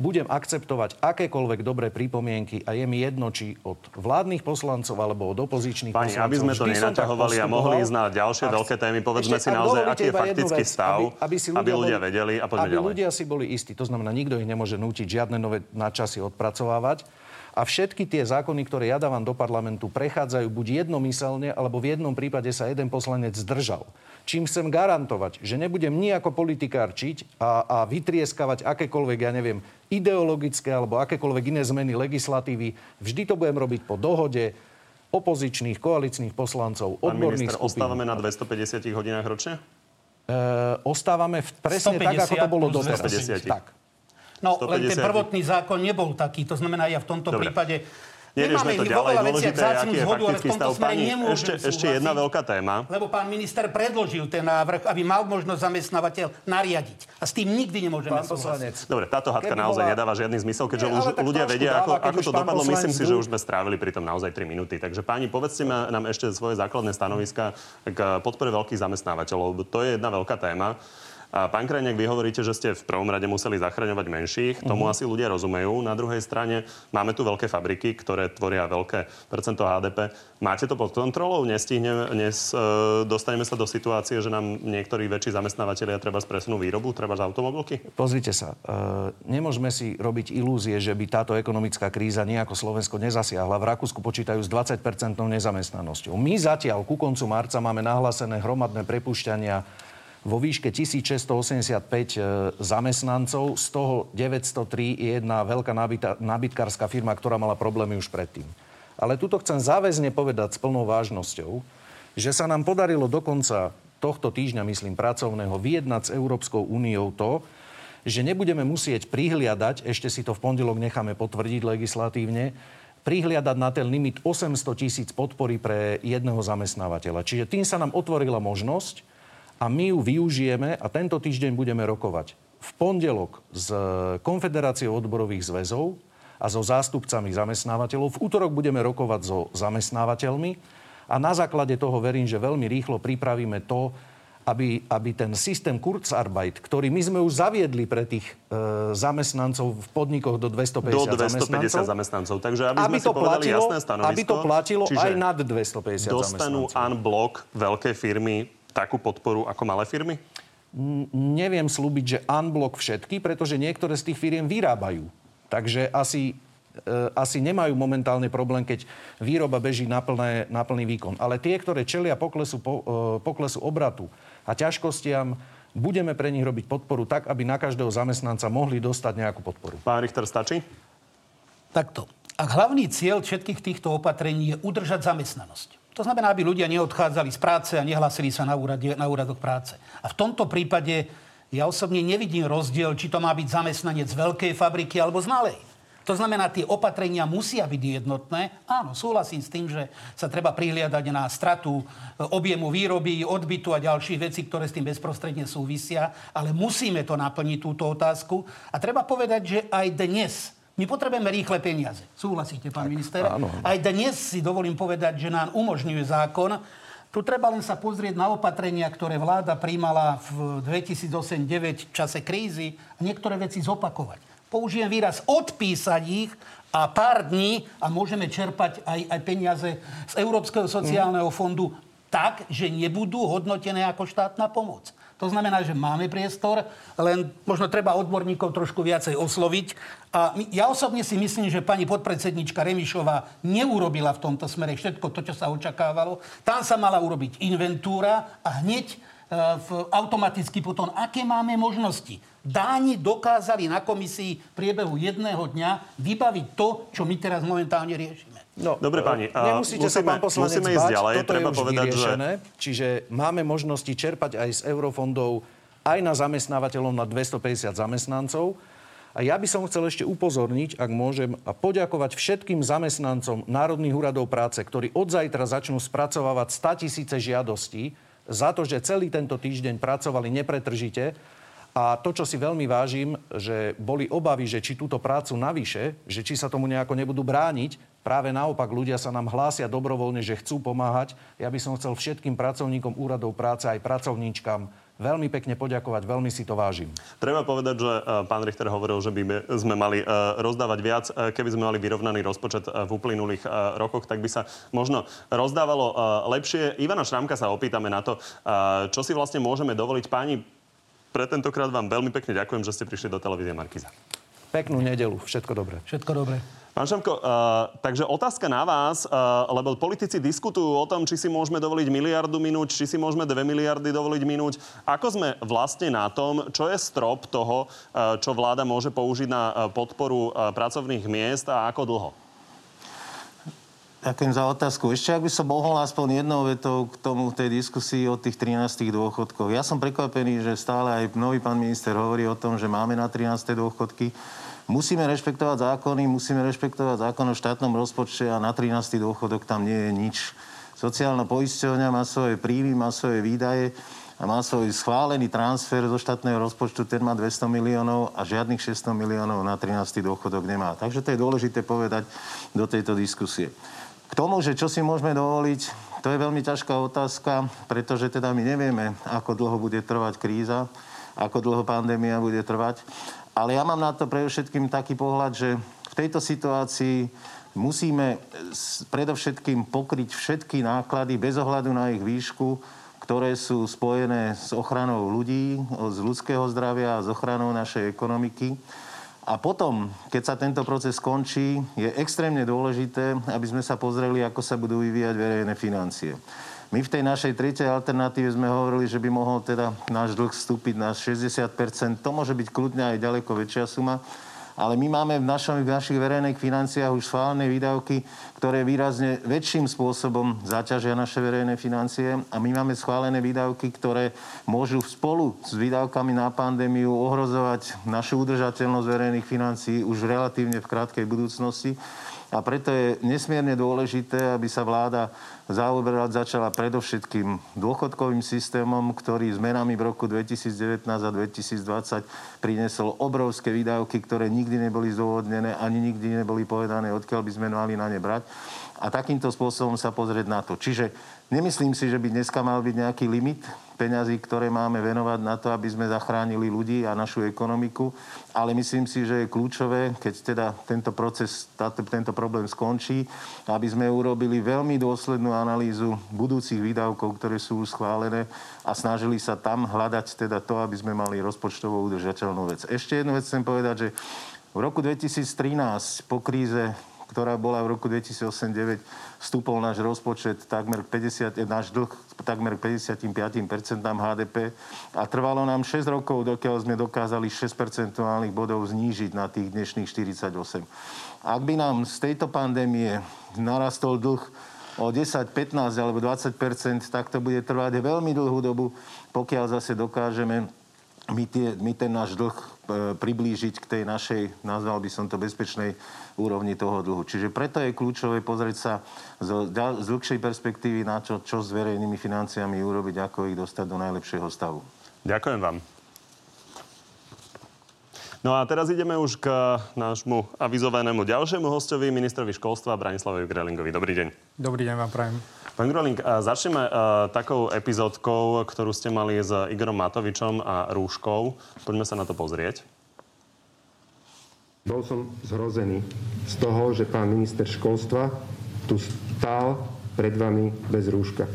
budem akceptovať akékoľvek dobré pripomienky a je mi jedno, či od vládnych poslancov alebo od opozičných Pani, poslancov. aby sme to nenaťahovali a mohli ísť na ďalšie a veľké témy, povedzme si naozaj, aký je faktický vec, stav, aby, aby, si ľudia, aby ľudia boli, vedeli a poďme aby ďalej. ľudia si boli istí. To znamená, nikto ich nemôže nútiť žiadne nové nadčasy odpracovávať a všetky tie zákony, ktoré ja dávam do parlamentu, prechádzajú buď jednomyselne, alebo v jednom prípade sa jeden poslanec zdržal. Čím chcem garantovať, že nebudem nejako politikárčiť a, a vytrieskavať akékoľvek, ja neviem, ideologické alebo akékoľvek iné zmeny legislatívy. Vždy to budem robiť po dohode opozičných, koaličných poslancov, Pán odborných minister, skupín. ostávame na 250 hodinách ročne? E, ostávame v, presne tak, ako to bolo doteraz. Tak. No, 150. len ten prvotný zákon nebol taký. To znamená, ja v tomto Dobre. prípade Neriešme to ďalej. Dôležité je, aký je zhodu, faktický stav. Pani, ešte, ešte jedna veľká téma. Lebo pán minister predložil ten návrh, aby mal možnosť zamestnávateľ nariadiť. A s tým nikdy nemôžeme súhlasiť. Dobre, táto hádka naozaj bola... nedáva žiadny zmysel, keďže Nie, ľudia vedia, ako, ako to dopadlo. Myslím si, že už sme strávili pri tom naozaj 3 minúty. Takže páni, povedzte nám ešte svoje základné stanoviska k podpore veľkých zamestnávateľov. To je jedna veľká téma. A pán Krajniak, vy hovoríte, že ste v prvom rade museli zachraňovať menších. Tomu uh-huh. asi ľudia rozumejú. Na druhej strane máme tu veľké fabriky, ktoré tvoria veľké percento HDP. Máte to pod kontrolou? Nestihne, nes, e, dostaneme sa do situácie, že nám niektorí väčší zamestnávateľia treba spresnú výrobu, treba z automobilky? Pozrite sa, e, nemôžeme si robiť ilúzie, že by táto ekonomická kríza nejako Slovensko nezasiahla. V Rakúsku počítajú s 20-percentnou nezamestnanosťou. My zatiaľ ku koncu marca máme nahlásené hromadné prepušťania vo výške 1685 e, zamestnancov, z toho 903 je jedna veľká nábytkárska firma, ktorá mala problémy už predtým. Ale tuto chcem záväzne povedať s plnou vážnosťou, že sa nám podarilo do konca tohto týždňa, myslím, pracovného, vyjednať s Európskou úniou to, že nebudeme musieť prihliadať, ešte si to v pondelok necháme potvrdiť legislatívne, prihliadať na ten limit 800 tisíc podpory pre jedného zamestnávateľa. Čiže tým sa nám otvorila možnosť, a my ju využijeme a tento týždeň budeme rokovať v pondelok s Konfederáciou odborových zväzov a so zástupcami zamestnávateľov. V útorok budeme rokovať so zamestnávateľmi a na základe toho verím, že veľmi rýchlo pripravíme to, aby, aby ten systém Kurzarbeit, ktorý my sme už zaviedli pre tých e, zamestnancov v podnikoch do 250, do 250 zamestnancov, zamestnancov. Takže aby, aby sme to si platilo, jasné stanovisko, aby to platilo aj nad 250 dostanú zamestnancov. unblock veľké firmy takú podporu ako malé firmy? neviem slúbiť, že unblock všetky, pretože niektoré z tých firiem vyrábajú. Takže asi e, asi nemajú momentálne problém, keď výroba beží na, plné, na plný výkon. Ale tie, ktoré čelia poklesu, po, e, poklesu obratu a ťažkostiam, budeme pre nich robiť podporu tak, aby na každého zamestnanca mohli dostať nejakú podporu. Pán Richter, stačí? Takto. Ak hlavný cieľ všetkých týchto opatrení je udržať zamestnanosť, to znamená, aby ľudia neodchádzali z práce a nehlásili sa na, úrade, na úradoch práce. A v tomto prípade ja osobne nevidím rozdiel, či to má byť zamestnanec veľkej fabriky alebo z malej. To znamená, tie opatrenia musia byť jednotné. Áno, súhlasím s tým, že sa treba prihliadať na stratu e, objemu výroby, odbytu a ďalších vecí, ktoré s tým bezprostredne súvisia, ale musíme to naplniť túto otázku. A treba povedať, že aj dnes my potrebujeme rýchle peniaze. Súhlasíte, pán tak, minister? Áno. Aj dnes si dovolím povedať, že nám umožňuje zákon. Tu treba len sa pozrieť na opatrenia, ktoré vláda príjmala v 2008-2009 v čase krízy a niektoré veci zopakovať. Použijem výraz odpísať ich a pár dní a môžeme čerpať aj, aj peniaze z Európskeho sociálneho fondu tak, že nebudú hodnotené ako štátna pomoc. To znamená, že máme priestor, len možno treba odborníkov trošku viacej osloviť. A ja osobne si myslím, že pani podpredsednička Remišová neurobila v tomto smere všetko to, čo sa očakávalo. Tam sa mala urobiť inventúra a hneď automaticky potom, aké máme možnosti. Dáni dokázali na komisii v priebehu jedného dňa vybaviť to, čo my teraz momentálne riešime. No, Dobre, pani, nemusíte musíme, sa, pán poslanec, musíme ísť bať, ďalej. Toto Treba je už povedať, vyriešené, že... Čiže máme možnosti čerpať aj z eurofondov aj na zamestnávateľov na 250 zamestnancov. A ja by som chcel ešte upozorniť, ak môžem, a poďakovať všetkým zamestnancom Národných úradov práce, ktorí od zajtra začnú spracovávať 100 tisíce žiadostí za to, že celý tento týždeň pracovali nepretržite. A to, čo si veľmi vážim, že boli obavy, že či túto prácu navyše, že či sa tomu nejako nebudú brániť, práve naopak ľudia sa nám hlásia dobrovoľne, že chcú pomáhať. Ja by som chcel všetkým pracovníkom úradov práce aj pracovníčkam veľmi pekne poďakovať, veľmi si to vážim. Treba povedať, že e, pán Richter hovoril, že by sme mali e, rozdávať viac. E, keby sme mali vyrovnaný rozpočet v uplynulých rokoch, tak by sa možno rozdávalo lepšie. Ivana Šrámka sa opýtame na to, čo si vlastne môžeme dovoliť. Páni, pre tentokrát vám veľmi pekne ďakujem, že ste prišli do televízie Markiza. Peknú nedelu. Všetko dobré. Všetko dobré. Pán Šamko, uh, takže otázka na vás, uh, lebo politici diskutujú o tom, či si môžeme dovoliť miliardu minúť, či si môžeme dve miliardy dovoliť minúť. Ako sme vlastne na tom, čo je strop toho, uh, čo vláda môže použiť na podporu uh, pracovných miest a ako dlho? Ďakujem za otázku. Ešte ak by som mohol aspoň jednou vetou k tomu tej diskusii o tých 13 dôchodkoch. Ja som prekvapený, že stále aj nový pán minister hovorí o tom, že máme na 13. dôchodky. Musíme rešpektovať zákony, musíme rešpektovať zákon o štátnom rozpočte a na 13. dôchodok tam nie je nič. Sociálna poisťovňa má svoje príjmy, má svoje výdaje a má svoj schválený transfer zo štátneho rozpočtu, ten má 200 miliónov a žiadnych 600 miliónov na 13. dôchodok nemá. Takže to je dôležité povedať do tejto diskusie. K tomu, že čo si môžeme dovoliť, to je veľmi ťažká otázka, pretože teda my nevieme, ako dlho bude trvať kríza, ako dlho pandémia bude trvať. Ale ja mám na to predovšetkým taký pohľad, že v tejto situácii musíme predovšetkým pokryť všetky náklady bez ohľadu na ich výšku, ktoré sú spojené s ochranou ľudí, z ľudského zdravia a s ochranou našej ekonomiky. A potom, keď sa tento proces skončí, je extrémne dôležité, aby sme sa pozreli, ako sa budú vyvíjať verejné financie. My v tej našej tretej alternatíve sme hovorili, že by mohol teda náš dlh vstúpiť na 60% To môže byť kľudne aj ďaleko väčšia suma. Ale my máme v, našom, v našich verejných financiách už schválené výdavky, ktoré výrazne väčším spôsobom zaťažia naše verejné financie. A my máme schválené výdavky, ktoré môžu spolu s výdavkami na pandémiu ohrozovať našu udržateľnosť verejných financií už relatívne v krátkej budúcnosti. A preto je nesmierne dôležité, aby sa vláda zaoberať začala predovšetkým dôchodkovým systémom, ktorý zmenami v roku 2019 a 2020 priniesol obrovské výdavky, ktoré nikdy neboli zdôvodnené, ani nikdy neboli povedané, odkiaľ by sme mali na ne brať. a takýmto spôsobom sa pozrieť na to. Čiže nemyslím si, že by dneska mal byť nejaký limit peňazí, ktoré máme venovať na to, aby sme zachránili ľudí a našu ekonomiku, ale myslím si, že je kľúčové, keď teda tento proces, táto, tento problém skončí, aby sme urobili veľmi dôslednú analýzu budúcich výdavkov, ktoré sú už schválené a snažili sa tam hľadať teda to, aby sme mali rozpočtovo udržateľnú vec. Ešte jednu vec chcem povedať, že v roku 2013 po kríze ktorá bola v roku 2008-2009, vstúpol náš rozpočet takmer 50, náš dlh takmer 55% HDP a trvalo nám 6 rokov, dokiaľ sme dokázali 6 percentuálnych bodov znížiť na tých dnešných 48. Ak by nám z tejto pandémie narastol dlh o 10, 15 alebo 20% tak to bude trvať veľmi dlhú dobu, pokiaľ zase dokážeme my, tie, my ten náš dlh e, priblížiť k tej našej, nazval by som to, bezpečnej úrovni toho dlhu. Čiže preto je kľúčové pozrieť sa z, z dlhšej perspektívy na čo, čo s verejnými financiami urobiť, ako ich dostať do najlepšieho stavu. Ďakujem vám. No a teraz ideme už k nášmu avizovanému ďalšiemu hostovi, ministrovi školstva Branislavovi Grelingovi. Dobrý deň. Dobrý deň vám prajem. Pán Groling, začneme uh, takou epizódkou, ktorú ste mali s Igorom Matovičom a Rúškou. Poďme sa na to pozrieť. Bol som zhrozený z toho, že pán minister školstva tu stál pred vami bez rúška.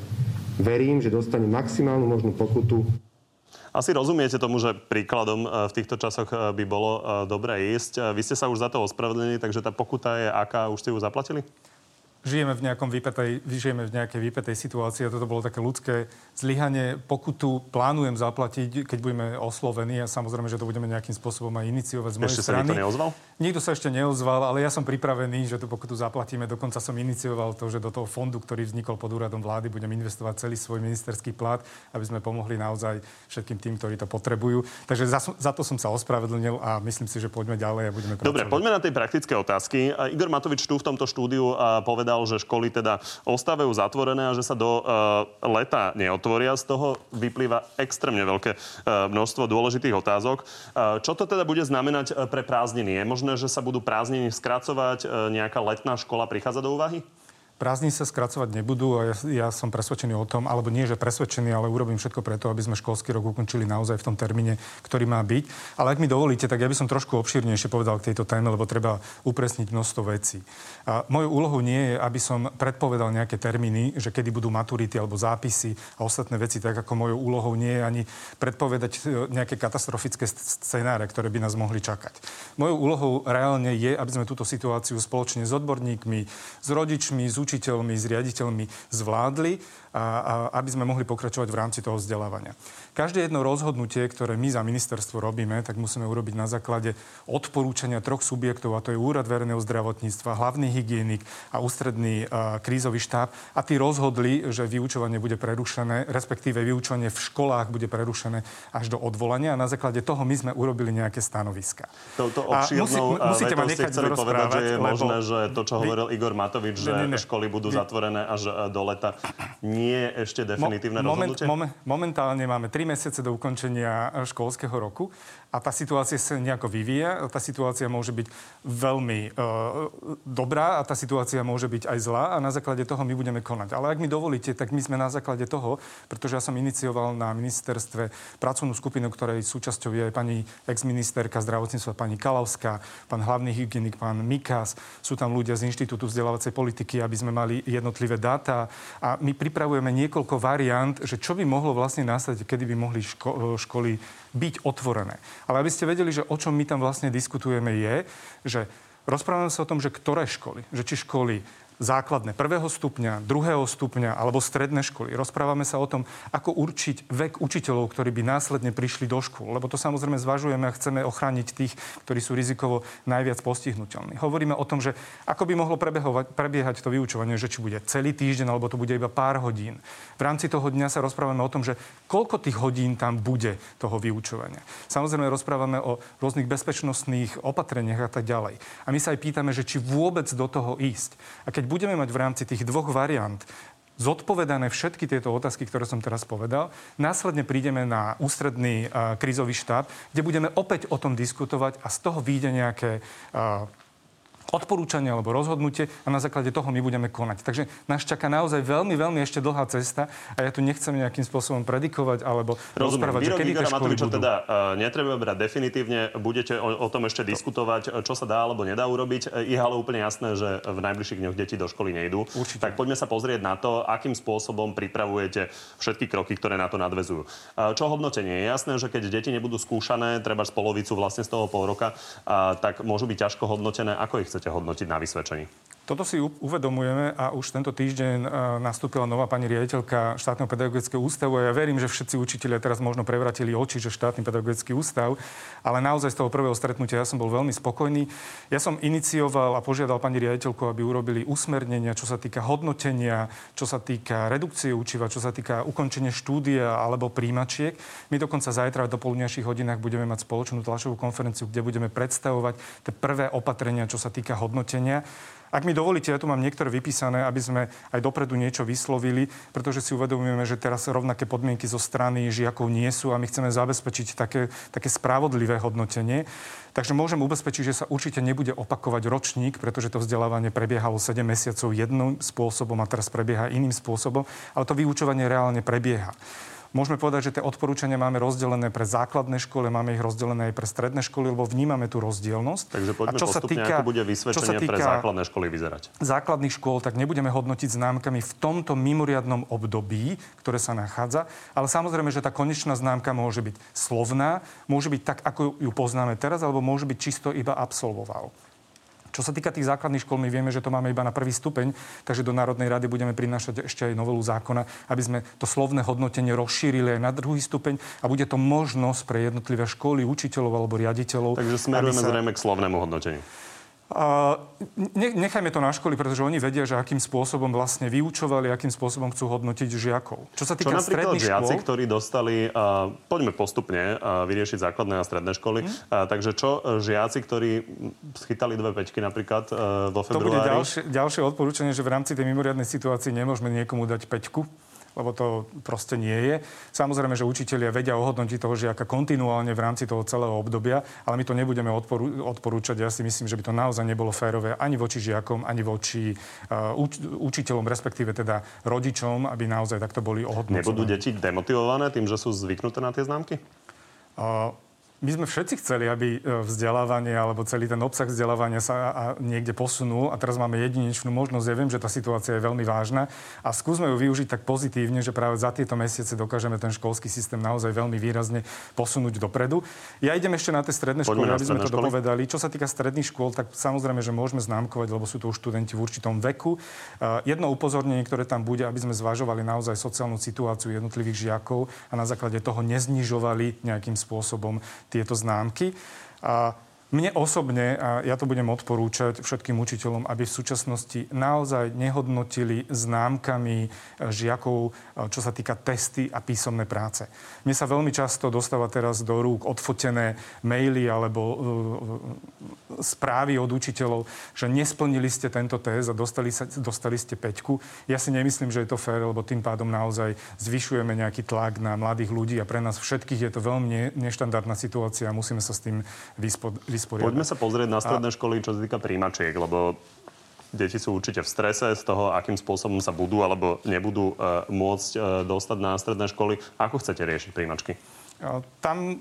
Verím, že dostane maximálnu možnú pokutu asi rozumiete tomu, že príkladom e, v týchto časoch e, by bolo e, dobré ísť. Vy ste sa už za to ospravedlnili, takže tá pokuta je aká? Už ste ju zaplatili? Žijeme v, nejakom vypetej, žijeme v nejakej vypetej situácii a toto bolo také ľudské zlyhanie. Pokutu plánujem zaplatiť, keď budeme oslovení a samozrejme, že to budeme nejakým spôsobom aj iniciovať z mojej ešte strany. Ešte sa neozval? Nikto sa ešte neozval, ale ja som pripravený, že tú pokutu zaplatíme. Dokonca som inicioval to, že do toho fondu, ktorý vznikol pod úradom vlády, budem investovať celý svoj ministerský plat, aby sme pomohli naozaj všetkým tým, ktorí to potrebujú. Takže za, za to som sa ospravedlnil a myslím si, že poďme ďalej a budeme pracovať. Dobre, poďme na tej praktické otázky. Igor Matovič tu v tomto štúdiu povedal, povedal, že školy teda ostávajú zatvorené a že sa do uh, leta neotvoria. Z toho vyplýva extrémne veľké uh, množstvo dôležitých otázok. Uh, čo to teda bude znamenať pre prázdniny? Je možné, že sa budú prázdniny skracovať? Nejaká letná škola prichádza do úvahy? Prázdniny sa skracovať nebudú a ja, ja som presvedčený o tom, alebo nie, že presvedčený, ale urobím všetko preto, aby sme školský rok ukončili naozaj v tom termíne, ktorý má byť. Ale ak mi dovolíte, tak ja by som trošku obšírnejšie povedal k tejto téme, lebo treba upresniť množstvo vecí. A mojou úlohou nie je, aby som predpovedal nejaké termíny, že kedy budú maturity alebo zápisy a ostatné veci, tak ako mojou úlohou nie je ani predpovedať e, nejaké katastrofické scenáre, ktoré by nás mohli čakať. Mojou úlohou reálne je, aby sme túto situáciu spoločne s odborníkmi, s rodičmi, s učiteľmi, s riaditeľmi zvládli a, a aby sme mohli pokračovať v rámci toho vzdelávania. Každé jedno rozhodnutie, ktoré my za ministerstvo robíme, tak musíme urobiť na základe odporúčania troch subjektov, a to je Úrad verejného zdravotníctva, hlavný hygienik a ústredný uh, krízový štáb. A tí rozhodli, že vyučovanie bude prerušené, respektíve vyučovanie v školách bude prerušené až do odvolania. A na základe toho my sme urobili nejaké stanoviska. Touto obšírnou musí, musíte ma nechať chceli povedať, že je možné, že to, čo hovoril Igor Matovič, že ne, ne, ne. školy budú zatvorené až do leta, nie je ešte definitívne Mo, moment, rozhodnutie? Moment, momentálne máme tri mesiace do ukončenia školského roku a tá situácia sa nejako vyvíja. Tá situácia môže byť veľmi e, dobrá a tá situácia môže byť aj zlá a na základe toho my budeme konať. Ale ak mi dovolíte, tak my sme na základe toho, pretože ja som inicioval na ministerstve pracovnú skupinu, ktorej súčasťou je aj pani ex-ministerka zdravotníctva pani Kalavská, pán hlavný hygienik, pán Mikas, sú tam ľudia z Inštitútu vzdelávacej politiky, aby sme mali jednotlivé dáta a my pripravujeme niekoľko variant, že čo by mohlo vlastne nastať, kedy by mohli ško- školy byť otvorené. Ale aby ste vedeli, že o čom my tam vlastne diskutujeme je, že rozprávame sa o tom, že ktoré školy, že či školy základné prvého stupňa, druhého stupňa alebo stredné školy. Rozprávame sa o tom, ako určiť vek učiteľov, ktorí by následne prišli do škôl, lebo to samozrejme zvažujeme a chceme ochrániť tých, ktorí sú rizikovo najviac postihnutelní. Hovoríme o tom, že ako by mohlo prebiehať to vyučovanie, že či bude celý týždeň alebo to bude iba pár hodín. V rámci toho dňa sa rozprávame o tom, že koľko tých hodín tam bude toho vyučovania. Samozrejme rozprávame o rôznych bezpečnostných opatreniach a tak ďalej. A my sa aj pýtame, že či vôbec do toho ísť. A keď keď budeme mať v rámci tých dvoch variant zodpovedané všetky tieto otázky, ktoré som teraz povedal. Následne prídeme na ústredný uh, krízový štáb, kde budeme opäť o tom diskutovať a z toho vyjde nejaké uh, odporúčanie alebo rozhodnutie a na základe toho my budeme konať. Takže nás čaká naozaj veľmi, veľmi ešte dlhá cesta a ja tu nechcem nejakým spôsobom predikovať alebo Rozumiem. rozprávať, Výrok že kedy Igora Matoviča teda uh, netreba brať definitívne, budete o, o tom ešte diskutovať, čo sa dá alebo nedá urobiť. E, Je ale úplne jasné, že v najbližších dňoch deti do školy nejdú. Určite. Tak poďme sa pozrieť na to, akým spôsobom pripravujete všetky kroky, ktoré na to nadvezujú. Uh, Čo hodnotenie? Je jasné, že keď deti nebudú skúšané, treba z polovicu vlastne z toho pol roka, uh, tak môžu byť ťažko hodnotené. Ako ich chcete hodnotiť na vysvedčení? Toto si uvedomujeme a už tento týždeň e, nastúpila nová pani riaditeľka štátneho pedagogického ústavu a ja verím, že všetci učitelia teraz možno prevratili oči, že štátny pedagogický ústav, ale naozaj z toho prvého stretnutia ja som bol veľmi spokojný. Ja som inicioval a požiadal pani riaditeľku, aby urobili usmernenia, čo sa týka hodnotenia, čo sa týka redukcie učiva, čo sa týka ukončenia štúdia alebo príjmačiek. My dokonca zajtra do poludňajších hodinách budeme mať spoločnú tlačovú konferenciu, kde budeme predstavovať tie prvé opatrenia, čo sa týka hodnotenia. Ak mi dovolíte, ja tu mám niektoré vypísané, aby sme aj dopredu niečo vyslovili, pretože si uvedomujeme, že teraz rovnaké podmienky zo strany žiakov nie sú a my chceme zabezpečiť také, také spravodlivé hodnotenie. Takže môžem ubezpečiť, že sa určite nebude opakovať ročník, pretože to vzdelávanie prebiehalo 7 mesiacov jedným spôsobom a teraz prebieha iným spôsobom, ale to vyučovanie reálne prebieha. Môžeme povedať, že tie odporúčania máme rozdelené pre základné školy, máme ich rozdelené aj pre stredné školy, lebo vnímame tú rozdielnosť. Takže poďme a čo sa týka, ako bude čo sa vysvedčenie pre základné školy vyzerať. základných škôl, tak nebudeme hodnotiť známkami v tomto mimoriadnom období, ktoré sa nachádza. Ale samozrejme, že tá konečná známka môže byť slovná, môže byť tak, ako ju poznáme teraz, alebo môže byť čisto iba absolvoval. Čo sa týka tých základných škôl, my vieme, že to máme iba na prvý stupeň, takže do Národnej rady budeme prinášať ešte aj novelu zákona, aby sme to slovné hodnotenie rozšírili aj na druhý stupeň a bude to možnosť pre jednotlivé školy, učiteľov alebo riaditeľov. Takže smerujeme zrejme k slovnému hodnoteniu. A ne, nechajme to na školy, pretože oni vedia, že akým spôsobom vlastne vyučovali, akým spôsobom chcú hodnotiť žiakov. Čo sa Čo týka napríklad stredných žiaci, škôl, ktorí dostali, uh, poďme postupne uh, vyriešiť základné a stredné školy. Mhm. Uh, takže čo uh, žiaci, ktorí schytali dve peťky napríklad uh, vo to bude februári? ďalšie, ďalšie odporúčanie, že v rámci tej mimoriadnej situácie nemôžeme niekomu dať peťku lebo to proste nie je. Samozrejme, že učitelia vedia ohodnotiť toho žiaka kontinuálne v rámci toho celého obdobia, ale my to nebudeme odporú, odporúčať. Ja si myslím, že by to naozaj nebolo férové ani voči žiakom, ani voči uh, uč, učiteľom, respektíve teda rodičom, aby naozaj takto boli ohodnocení. Nebudú deti demotivované tým, že sú zvyknuté na tie známky? Uh, my sme všetci chceli, aby e, vzdelávanie alebo celý ten obsah vzdelávania sa a niekde posunul a teraz máme jedinečnú možnosť. Ja viem, že tá situácia je veľmi vážna a skúsme ju využiť tak pozitívne, že práve za tieto mesiace dokážeme ten školský systém naozaj veľmi výrazne posunúť dopredu. Ja idem ešte na tie stredné školy, aby sme to školy. dopovedali. Čo sa týka stredných škôl, tak samozrejme, že môžeme známkovať, lebo sú to už študenti v určitom veku. Uh, Jedno upozornenie, ktoré tam bude, aby sme zvažovali naozaj sociálnu situáciu jednotlivých žiakov a na základe toho neznižovali nejakým spôsobom tieto známky. A mne osobne, a ja to budem odporúčať všetkým učiteľom, aby v súčasnosti naozaj nehodnotili známkami e, žiakov, e, čo sa týka testy a písomné práce. Mne sa veľmi často dostáva teraz do rúk odfotené maily alebo uh, správy od učiteľov, že nesplnili ste tento test a dostali, sa, dostali ste peťku. Ja si nemyslím, že je to fér, lebo tým pádom naozaj zvyšujeme nejaký tlak na mladých ľudí a pre nás všetkých je to veľmi ne- neštandardná situácia a musíme sa s tým vyspo- vysporiadať. Poďme sa pozrieť na stredné školy, čo sa týka príjmačiek, lebo deti sú určite v strese z toho, akým spôsobom sa budú alebo nebudú uh, môcť uh, dostať na stredné školy. Ako chcete riešiť príjmačky? Tam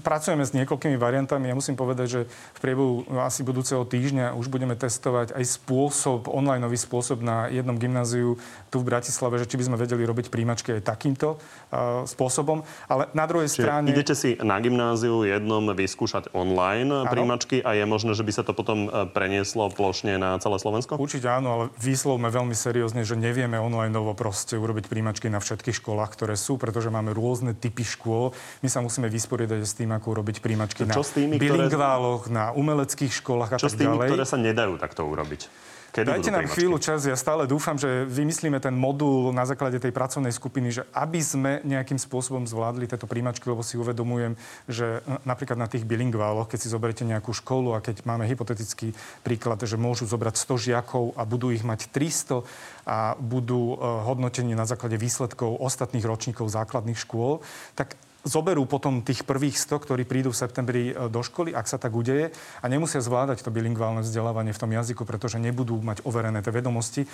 pracujeme s niekoľkými variantami. Ja musím povedať, že v priebehu asi budúceho týždňa už budeme testovať aj spôsob, onlineový spôsob na jednom gymnáziu tu v Bratislave, že či by sme vedeli robiť príjmačky aj takýmto uh, spôsobom. Ale na druhej Čiže strane... idete si na gymnáziu jednom vyskúšať online ano. príjmačky a je možné, že by sa to potom e, prenieslo plošne na celé Slovensko? Určite áno, ale výslovme veľmi seriózne, že nevieme online proste urobiť príjmačky na všetkých školách, ktoré sú, pretože máme rôzne typy škôl. My sa musíme vysporiadať s tým, ako urobiť príjmačky Čo na s tými, ktoré- bilingváloch, na umeleckých školách a Čo s tak tými, ďalej. ktoré sa nedajú takto urobiť? Kedy Dajte nám chvíľu čas. Ja stále dúfam, že vymyslíme ten modul na základe tej pracovnej skupiny, že aby sme nejakým spôsobom zvládli tieto príjmačky, lebo si uvedomujem, že n- napríklad na tých bilingváloch, keď si zoberiete nejakú školu a keď máme hypotetický príklad, že môžu zobrať 100 žiakov a budú ich mať 300 a budú eh, hodnotení na základe výsledkov ostatných ročníkov základných škôl, tak zoberú potom tých prvých 100, ktorí prídu v septembri e, do školy, ak sa tak udeje, a nemusia zvládať to bilingválne vzdelávanie v tom jazyku, pretože nebudú mať overené tie vedomosti.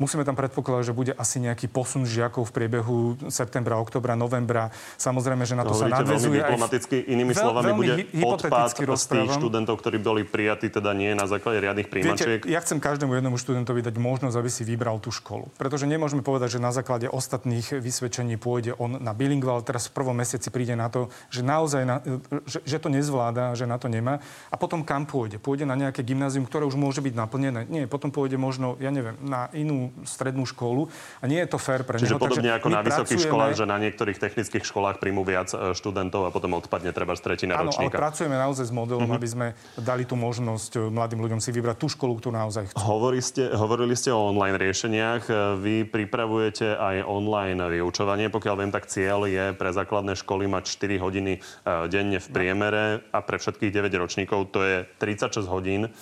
Musíme tam predpokladať, že bude asi nejaký posun žiakov v priebehu septembra, oktobra, novembra. Samozrejme, že na to, to sa nadvezuje. veľmi diplomaticky, inými Veľ, slovami, bude odpad z tých študentov, ktorí boli prijatí, teda nie na základe riadnych príjmačiek. Viete, ja chcem každému jednomu študentovi dať možnosť, aby si vybral tú školu. Pretože nemôžeme povedať, že na základe ostatných vysvedčení pôjde on na bilingval, teraz v prvom mesiaci príde na to, že naozaj, na, že, že to nezvláda, že na to nemá. A potom kam pôjde? Pôjde na nejaké gymnázium, ktoré už môže byť naplnené? Nie, potom pôjde možno, ja neviem, na inú strednú školu a nie je to fér pre Čiže neho. podobne ako na vysokých pracujeme... školách, že na niektorých technických školách príjmu viac e, študentov a potom odpadne treba tretina Áno, ročníka. ale pracujeme naozaj s modelom, mm-hmm. aby sme dali tú možnosť e, mladým ľuďom si vybrať tú školu, ktorú naozaj chcú. Hovorili ste, hovorili ste o online riešeniach. E, vy pripravujete aj online vyučovanie. Pokiaľ viem, tak cieľ je pre základné školy mať 4 hodiny denne v priemere a pre všetkých 9 ročníkov to je 36 hodín.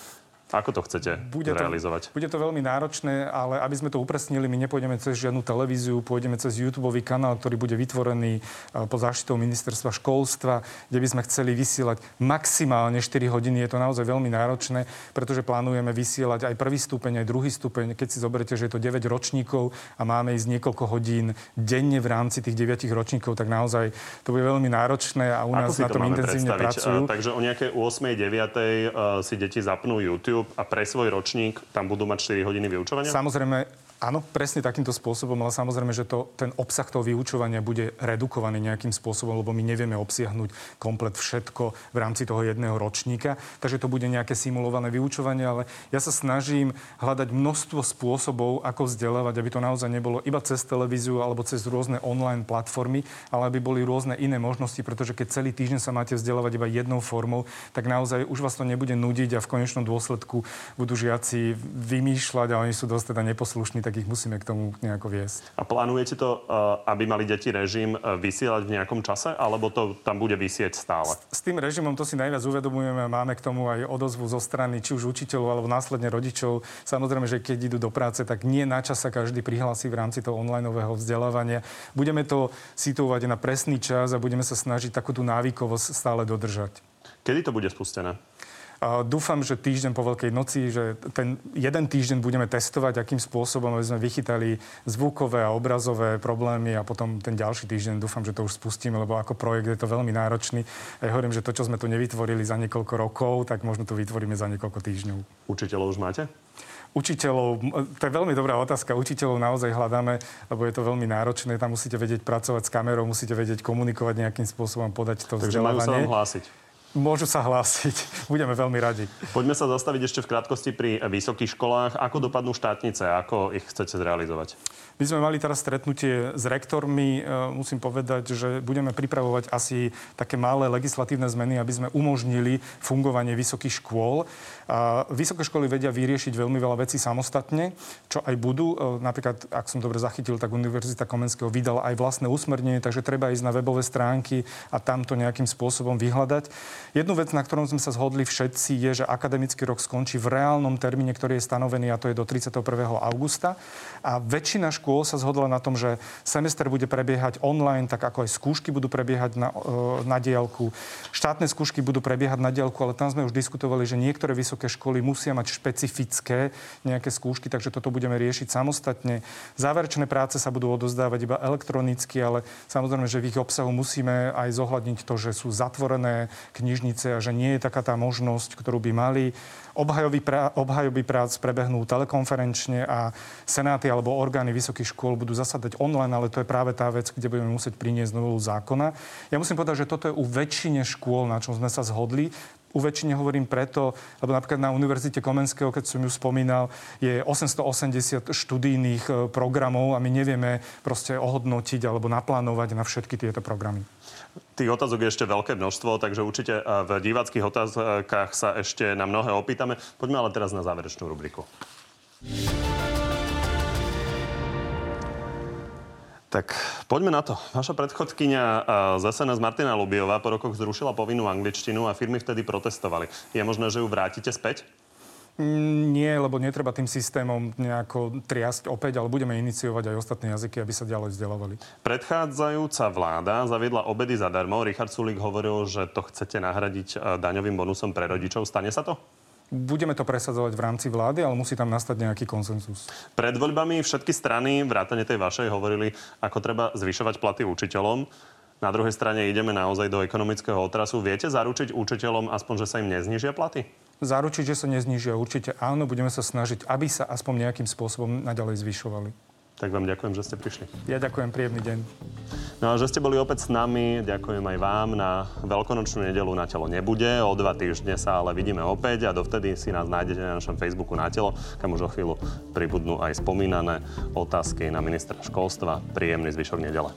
Ako to chcete bude to, realizovať? Bude to veľmi náročné, ale aby sme to upresnili, my nepôjdeme cez žiadnu televíziu, pôjdeme cez YouTube kanál, ktorý bude vytvorený e, pod záštitou ministerstva školstva, kde by sme chceli vysielať maximálne 4 hodiny. Je to naozaj veľmi náročné, pretože plánujeme vysielať aj prvý stupeň, aj druhý stupeň. Keď si zoberiete, že je to 9 ročníkov a máme ísť niekoľko hodín denne v rámci tých 9 ročníkov, tak naozaj to bude veľmi náročné a u nás na tom intenzívne predstaviť? pracujú. Takže o nejakej 8. 9. si deti zapnú YouTube a pre svoj ročník tam budú mať 4 hodiny vyučovania? Samozrejme, Áno, presne takýmto spôsobom, ale samozrejme, že to, ten obsah toho vyučovania bude redukovaný nejakým spôsobom, lebo my nevieme obsiahnuť komplet všetko v rámci toho jedného ročníka. Takže to bude nejaké simulované vyučovanie, ale ja sa snažím hľadať množstvo spôsobov, ako vzdelávať, aby to naozaj nebolo iba cez televíziu alebo cez rôzne online platformy, ale aby boli rôzne iné možnosti, pretože keď celý týždeň sa máte vzdelávať iba jednou formou, tak naozaj už vás to nebude nudiť a v konečnom dôsledku budú žiaci vymýšľať a oni sú dosť teda neposlušní tak ich musíme k tomu nejako viesť. A plánujete to, eh, aby mali deti režim eh, vysielať v nejakom čase, alebo to tam bude vysieť stále? S, s tým režimom to si najviac uvedomujeme. Máme k tomu aj odozvu zo strany či už učiteľov alebo následne rodičov. Samozrejme, že keď idú do práce, tak nie na čas sa každý prihlási v rámci toho onlineového vzdelávania. Budeme to situovať na presný čas a budeme sa snažiť takú tú návykovosť stále dodržať. Kedy to bude spustené? Dúfam, že týždeň po Veľkej noci, že ten jeden týždeň budeme testovať, akým spôsobom aby sme vychytali zvukové a obrazové problémy a potom ten ďalší týždeň dúfam, že to už spustíme, lebo ako projekt je to veľmi náročný. A ja hovorím, že to, čo sme tu nevytvorili za niekoľko rokov, tak možno to vytvoríme za niekoľko týždňov. Učiteľov už máte? Učiteľov, to je veľmi dobrá otázka. Učiteľov naozaj hľadáme, lebo je to veľmi náročné. Tam musíte vedieť pracovať s kamerou, musíte vedieť komunikovať nejakým spôsobom, podať to Takže vzdelávanie. Takže majú sa vám hlásiť. Môžu sa hlásiť. Budeme veľmi radi. Poďme sa zastaviť ešte v krátkosti pri vysokých školách. Ako dopadnú štátnice? Ako ich chcete zrealizovať? My sme mali teraz stretnutie s rektormi. E, musím povedať, že budeme pripravovať asi také malé legislatívne zmeny, aby sme umožnili fungovanie vysokých škôl. Vysoké školy vedia vyriešiť veľmi veľa vecí samostatne, čo aj budú. E, napríklad, ak som dobre zachytil, tak Univerzita Komenského vydala aj vlastné usmernenie, takže treba ísť na webové stránky a tam to nejakým spôsobom vyhľadať. Jednu vec, na ktorom sme sa zhodli všetci, je, že akademický rok skončí v reálnom termíne, ktorý je stanovený a to je do 31. augusta. A väčšina škôl škôl sa zhodla na tom, že semester bude prebiehať online, tak ako aj skúšky budú prebiehať na, e, na diálku. Štátne skúšky budú prebiehať na diálku, ale tam sme už diskutovali, že niektoré vysoké školy musia mať špecifické nejaké skúšky, takže toto budeme riešiť samostatne. Záverečné práce sa budú odozdávať iba elektronicky, ale samozrejme, že v ich obsahu musíme aj zohľadniť to, že sú zatvorené knižnice a že nie je taká tá možnosť, ktorú by mali. Obhajoby, prá, obhajoby prác prebehnú telekonferenčne a senáty alebo orgány vysokých škôl budú zasadať online, ale to je práve tá vec, kde budeme musieť priniesť novú zákona. Ja musím povedať, že toto je u väčšine škôl, na čom sme sa zhodli u väčšine hovorím preto, lebo napríklad na Univerzite Komenského, keď som ju spomínal, je 880 študijných e, programov a my nevieme proste ohodnotiť alebo naplánovať na všetky tieto programy. Tých otázok je ešte veľké množstvo, takže určite e, v diváckých otázkach sa ešte na mnohé opýtame. Poďme ale teraz na záverečnú rubriku. Tak poďme na to. Vaša predchodkynia z SNS Martina Lubiová po rokoch zrušila povinnú angličtinu a firmy vtedy protestovali. Je možné, že ju vrátite späť? Mm, Nie, lebo netreba tým systémom nejako triasť opäť, ale budeme iniciovať aj ostatné jazyky, aby sa ďalej vzdelávali. Predchádzajúca vláda zaviedla obedy zadarmo. Richard Sulík hovoril, že to chcete nahradiť e, daňovým bonusom pre rodičov. Stane sa to? Budeme to presadzovať v rámci vlády, ale musí tam nastať nejaký konsenzus. Pred voľbami všetky strany, vrátane tej vašej, hovorili, ako treba zvyšovať platy učiteľom. Na druhej strane ideme naozaj do ekonomického otrasu. Viete zaručiť učiteľom aspoň, že sa im neznižia platy? Zaručiť, že sa neznižia určite áno, budeme sa snažiť, aby sa aspoň nejakým spôsobom naďalej zvyšovali. Tak vám ďakujem, že ste prišli. Ja ďakujem, príjemný deň. No a že ste boli opäť s nami, ďakujem aj vám. Na veľkonočnú nedelu na telo nebude, o dva týždne sa ale vidíme opäť a dovtedy si nás nájdete na našom Facebooku na telo, kam už o chvíľu pribudnú aj spomínané otázky na ministra školstva. Príjemný zvyšok nedele.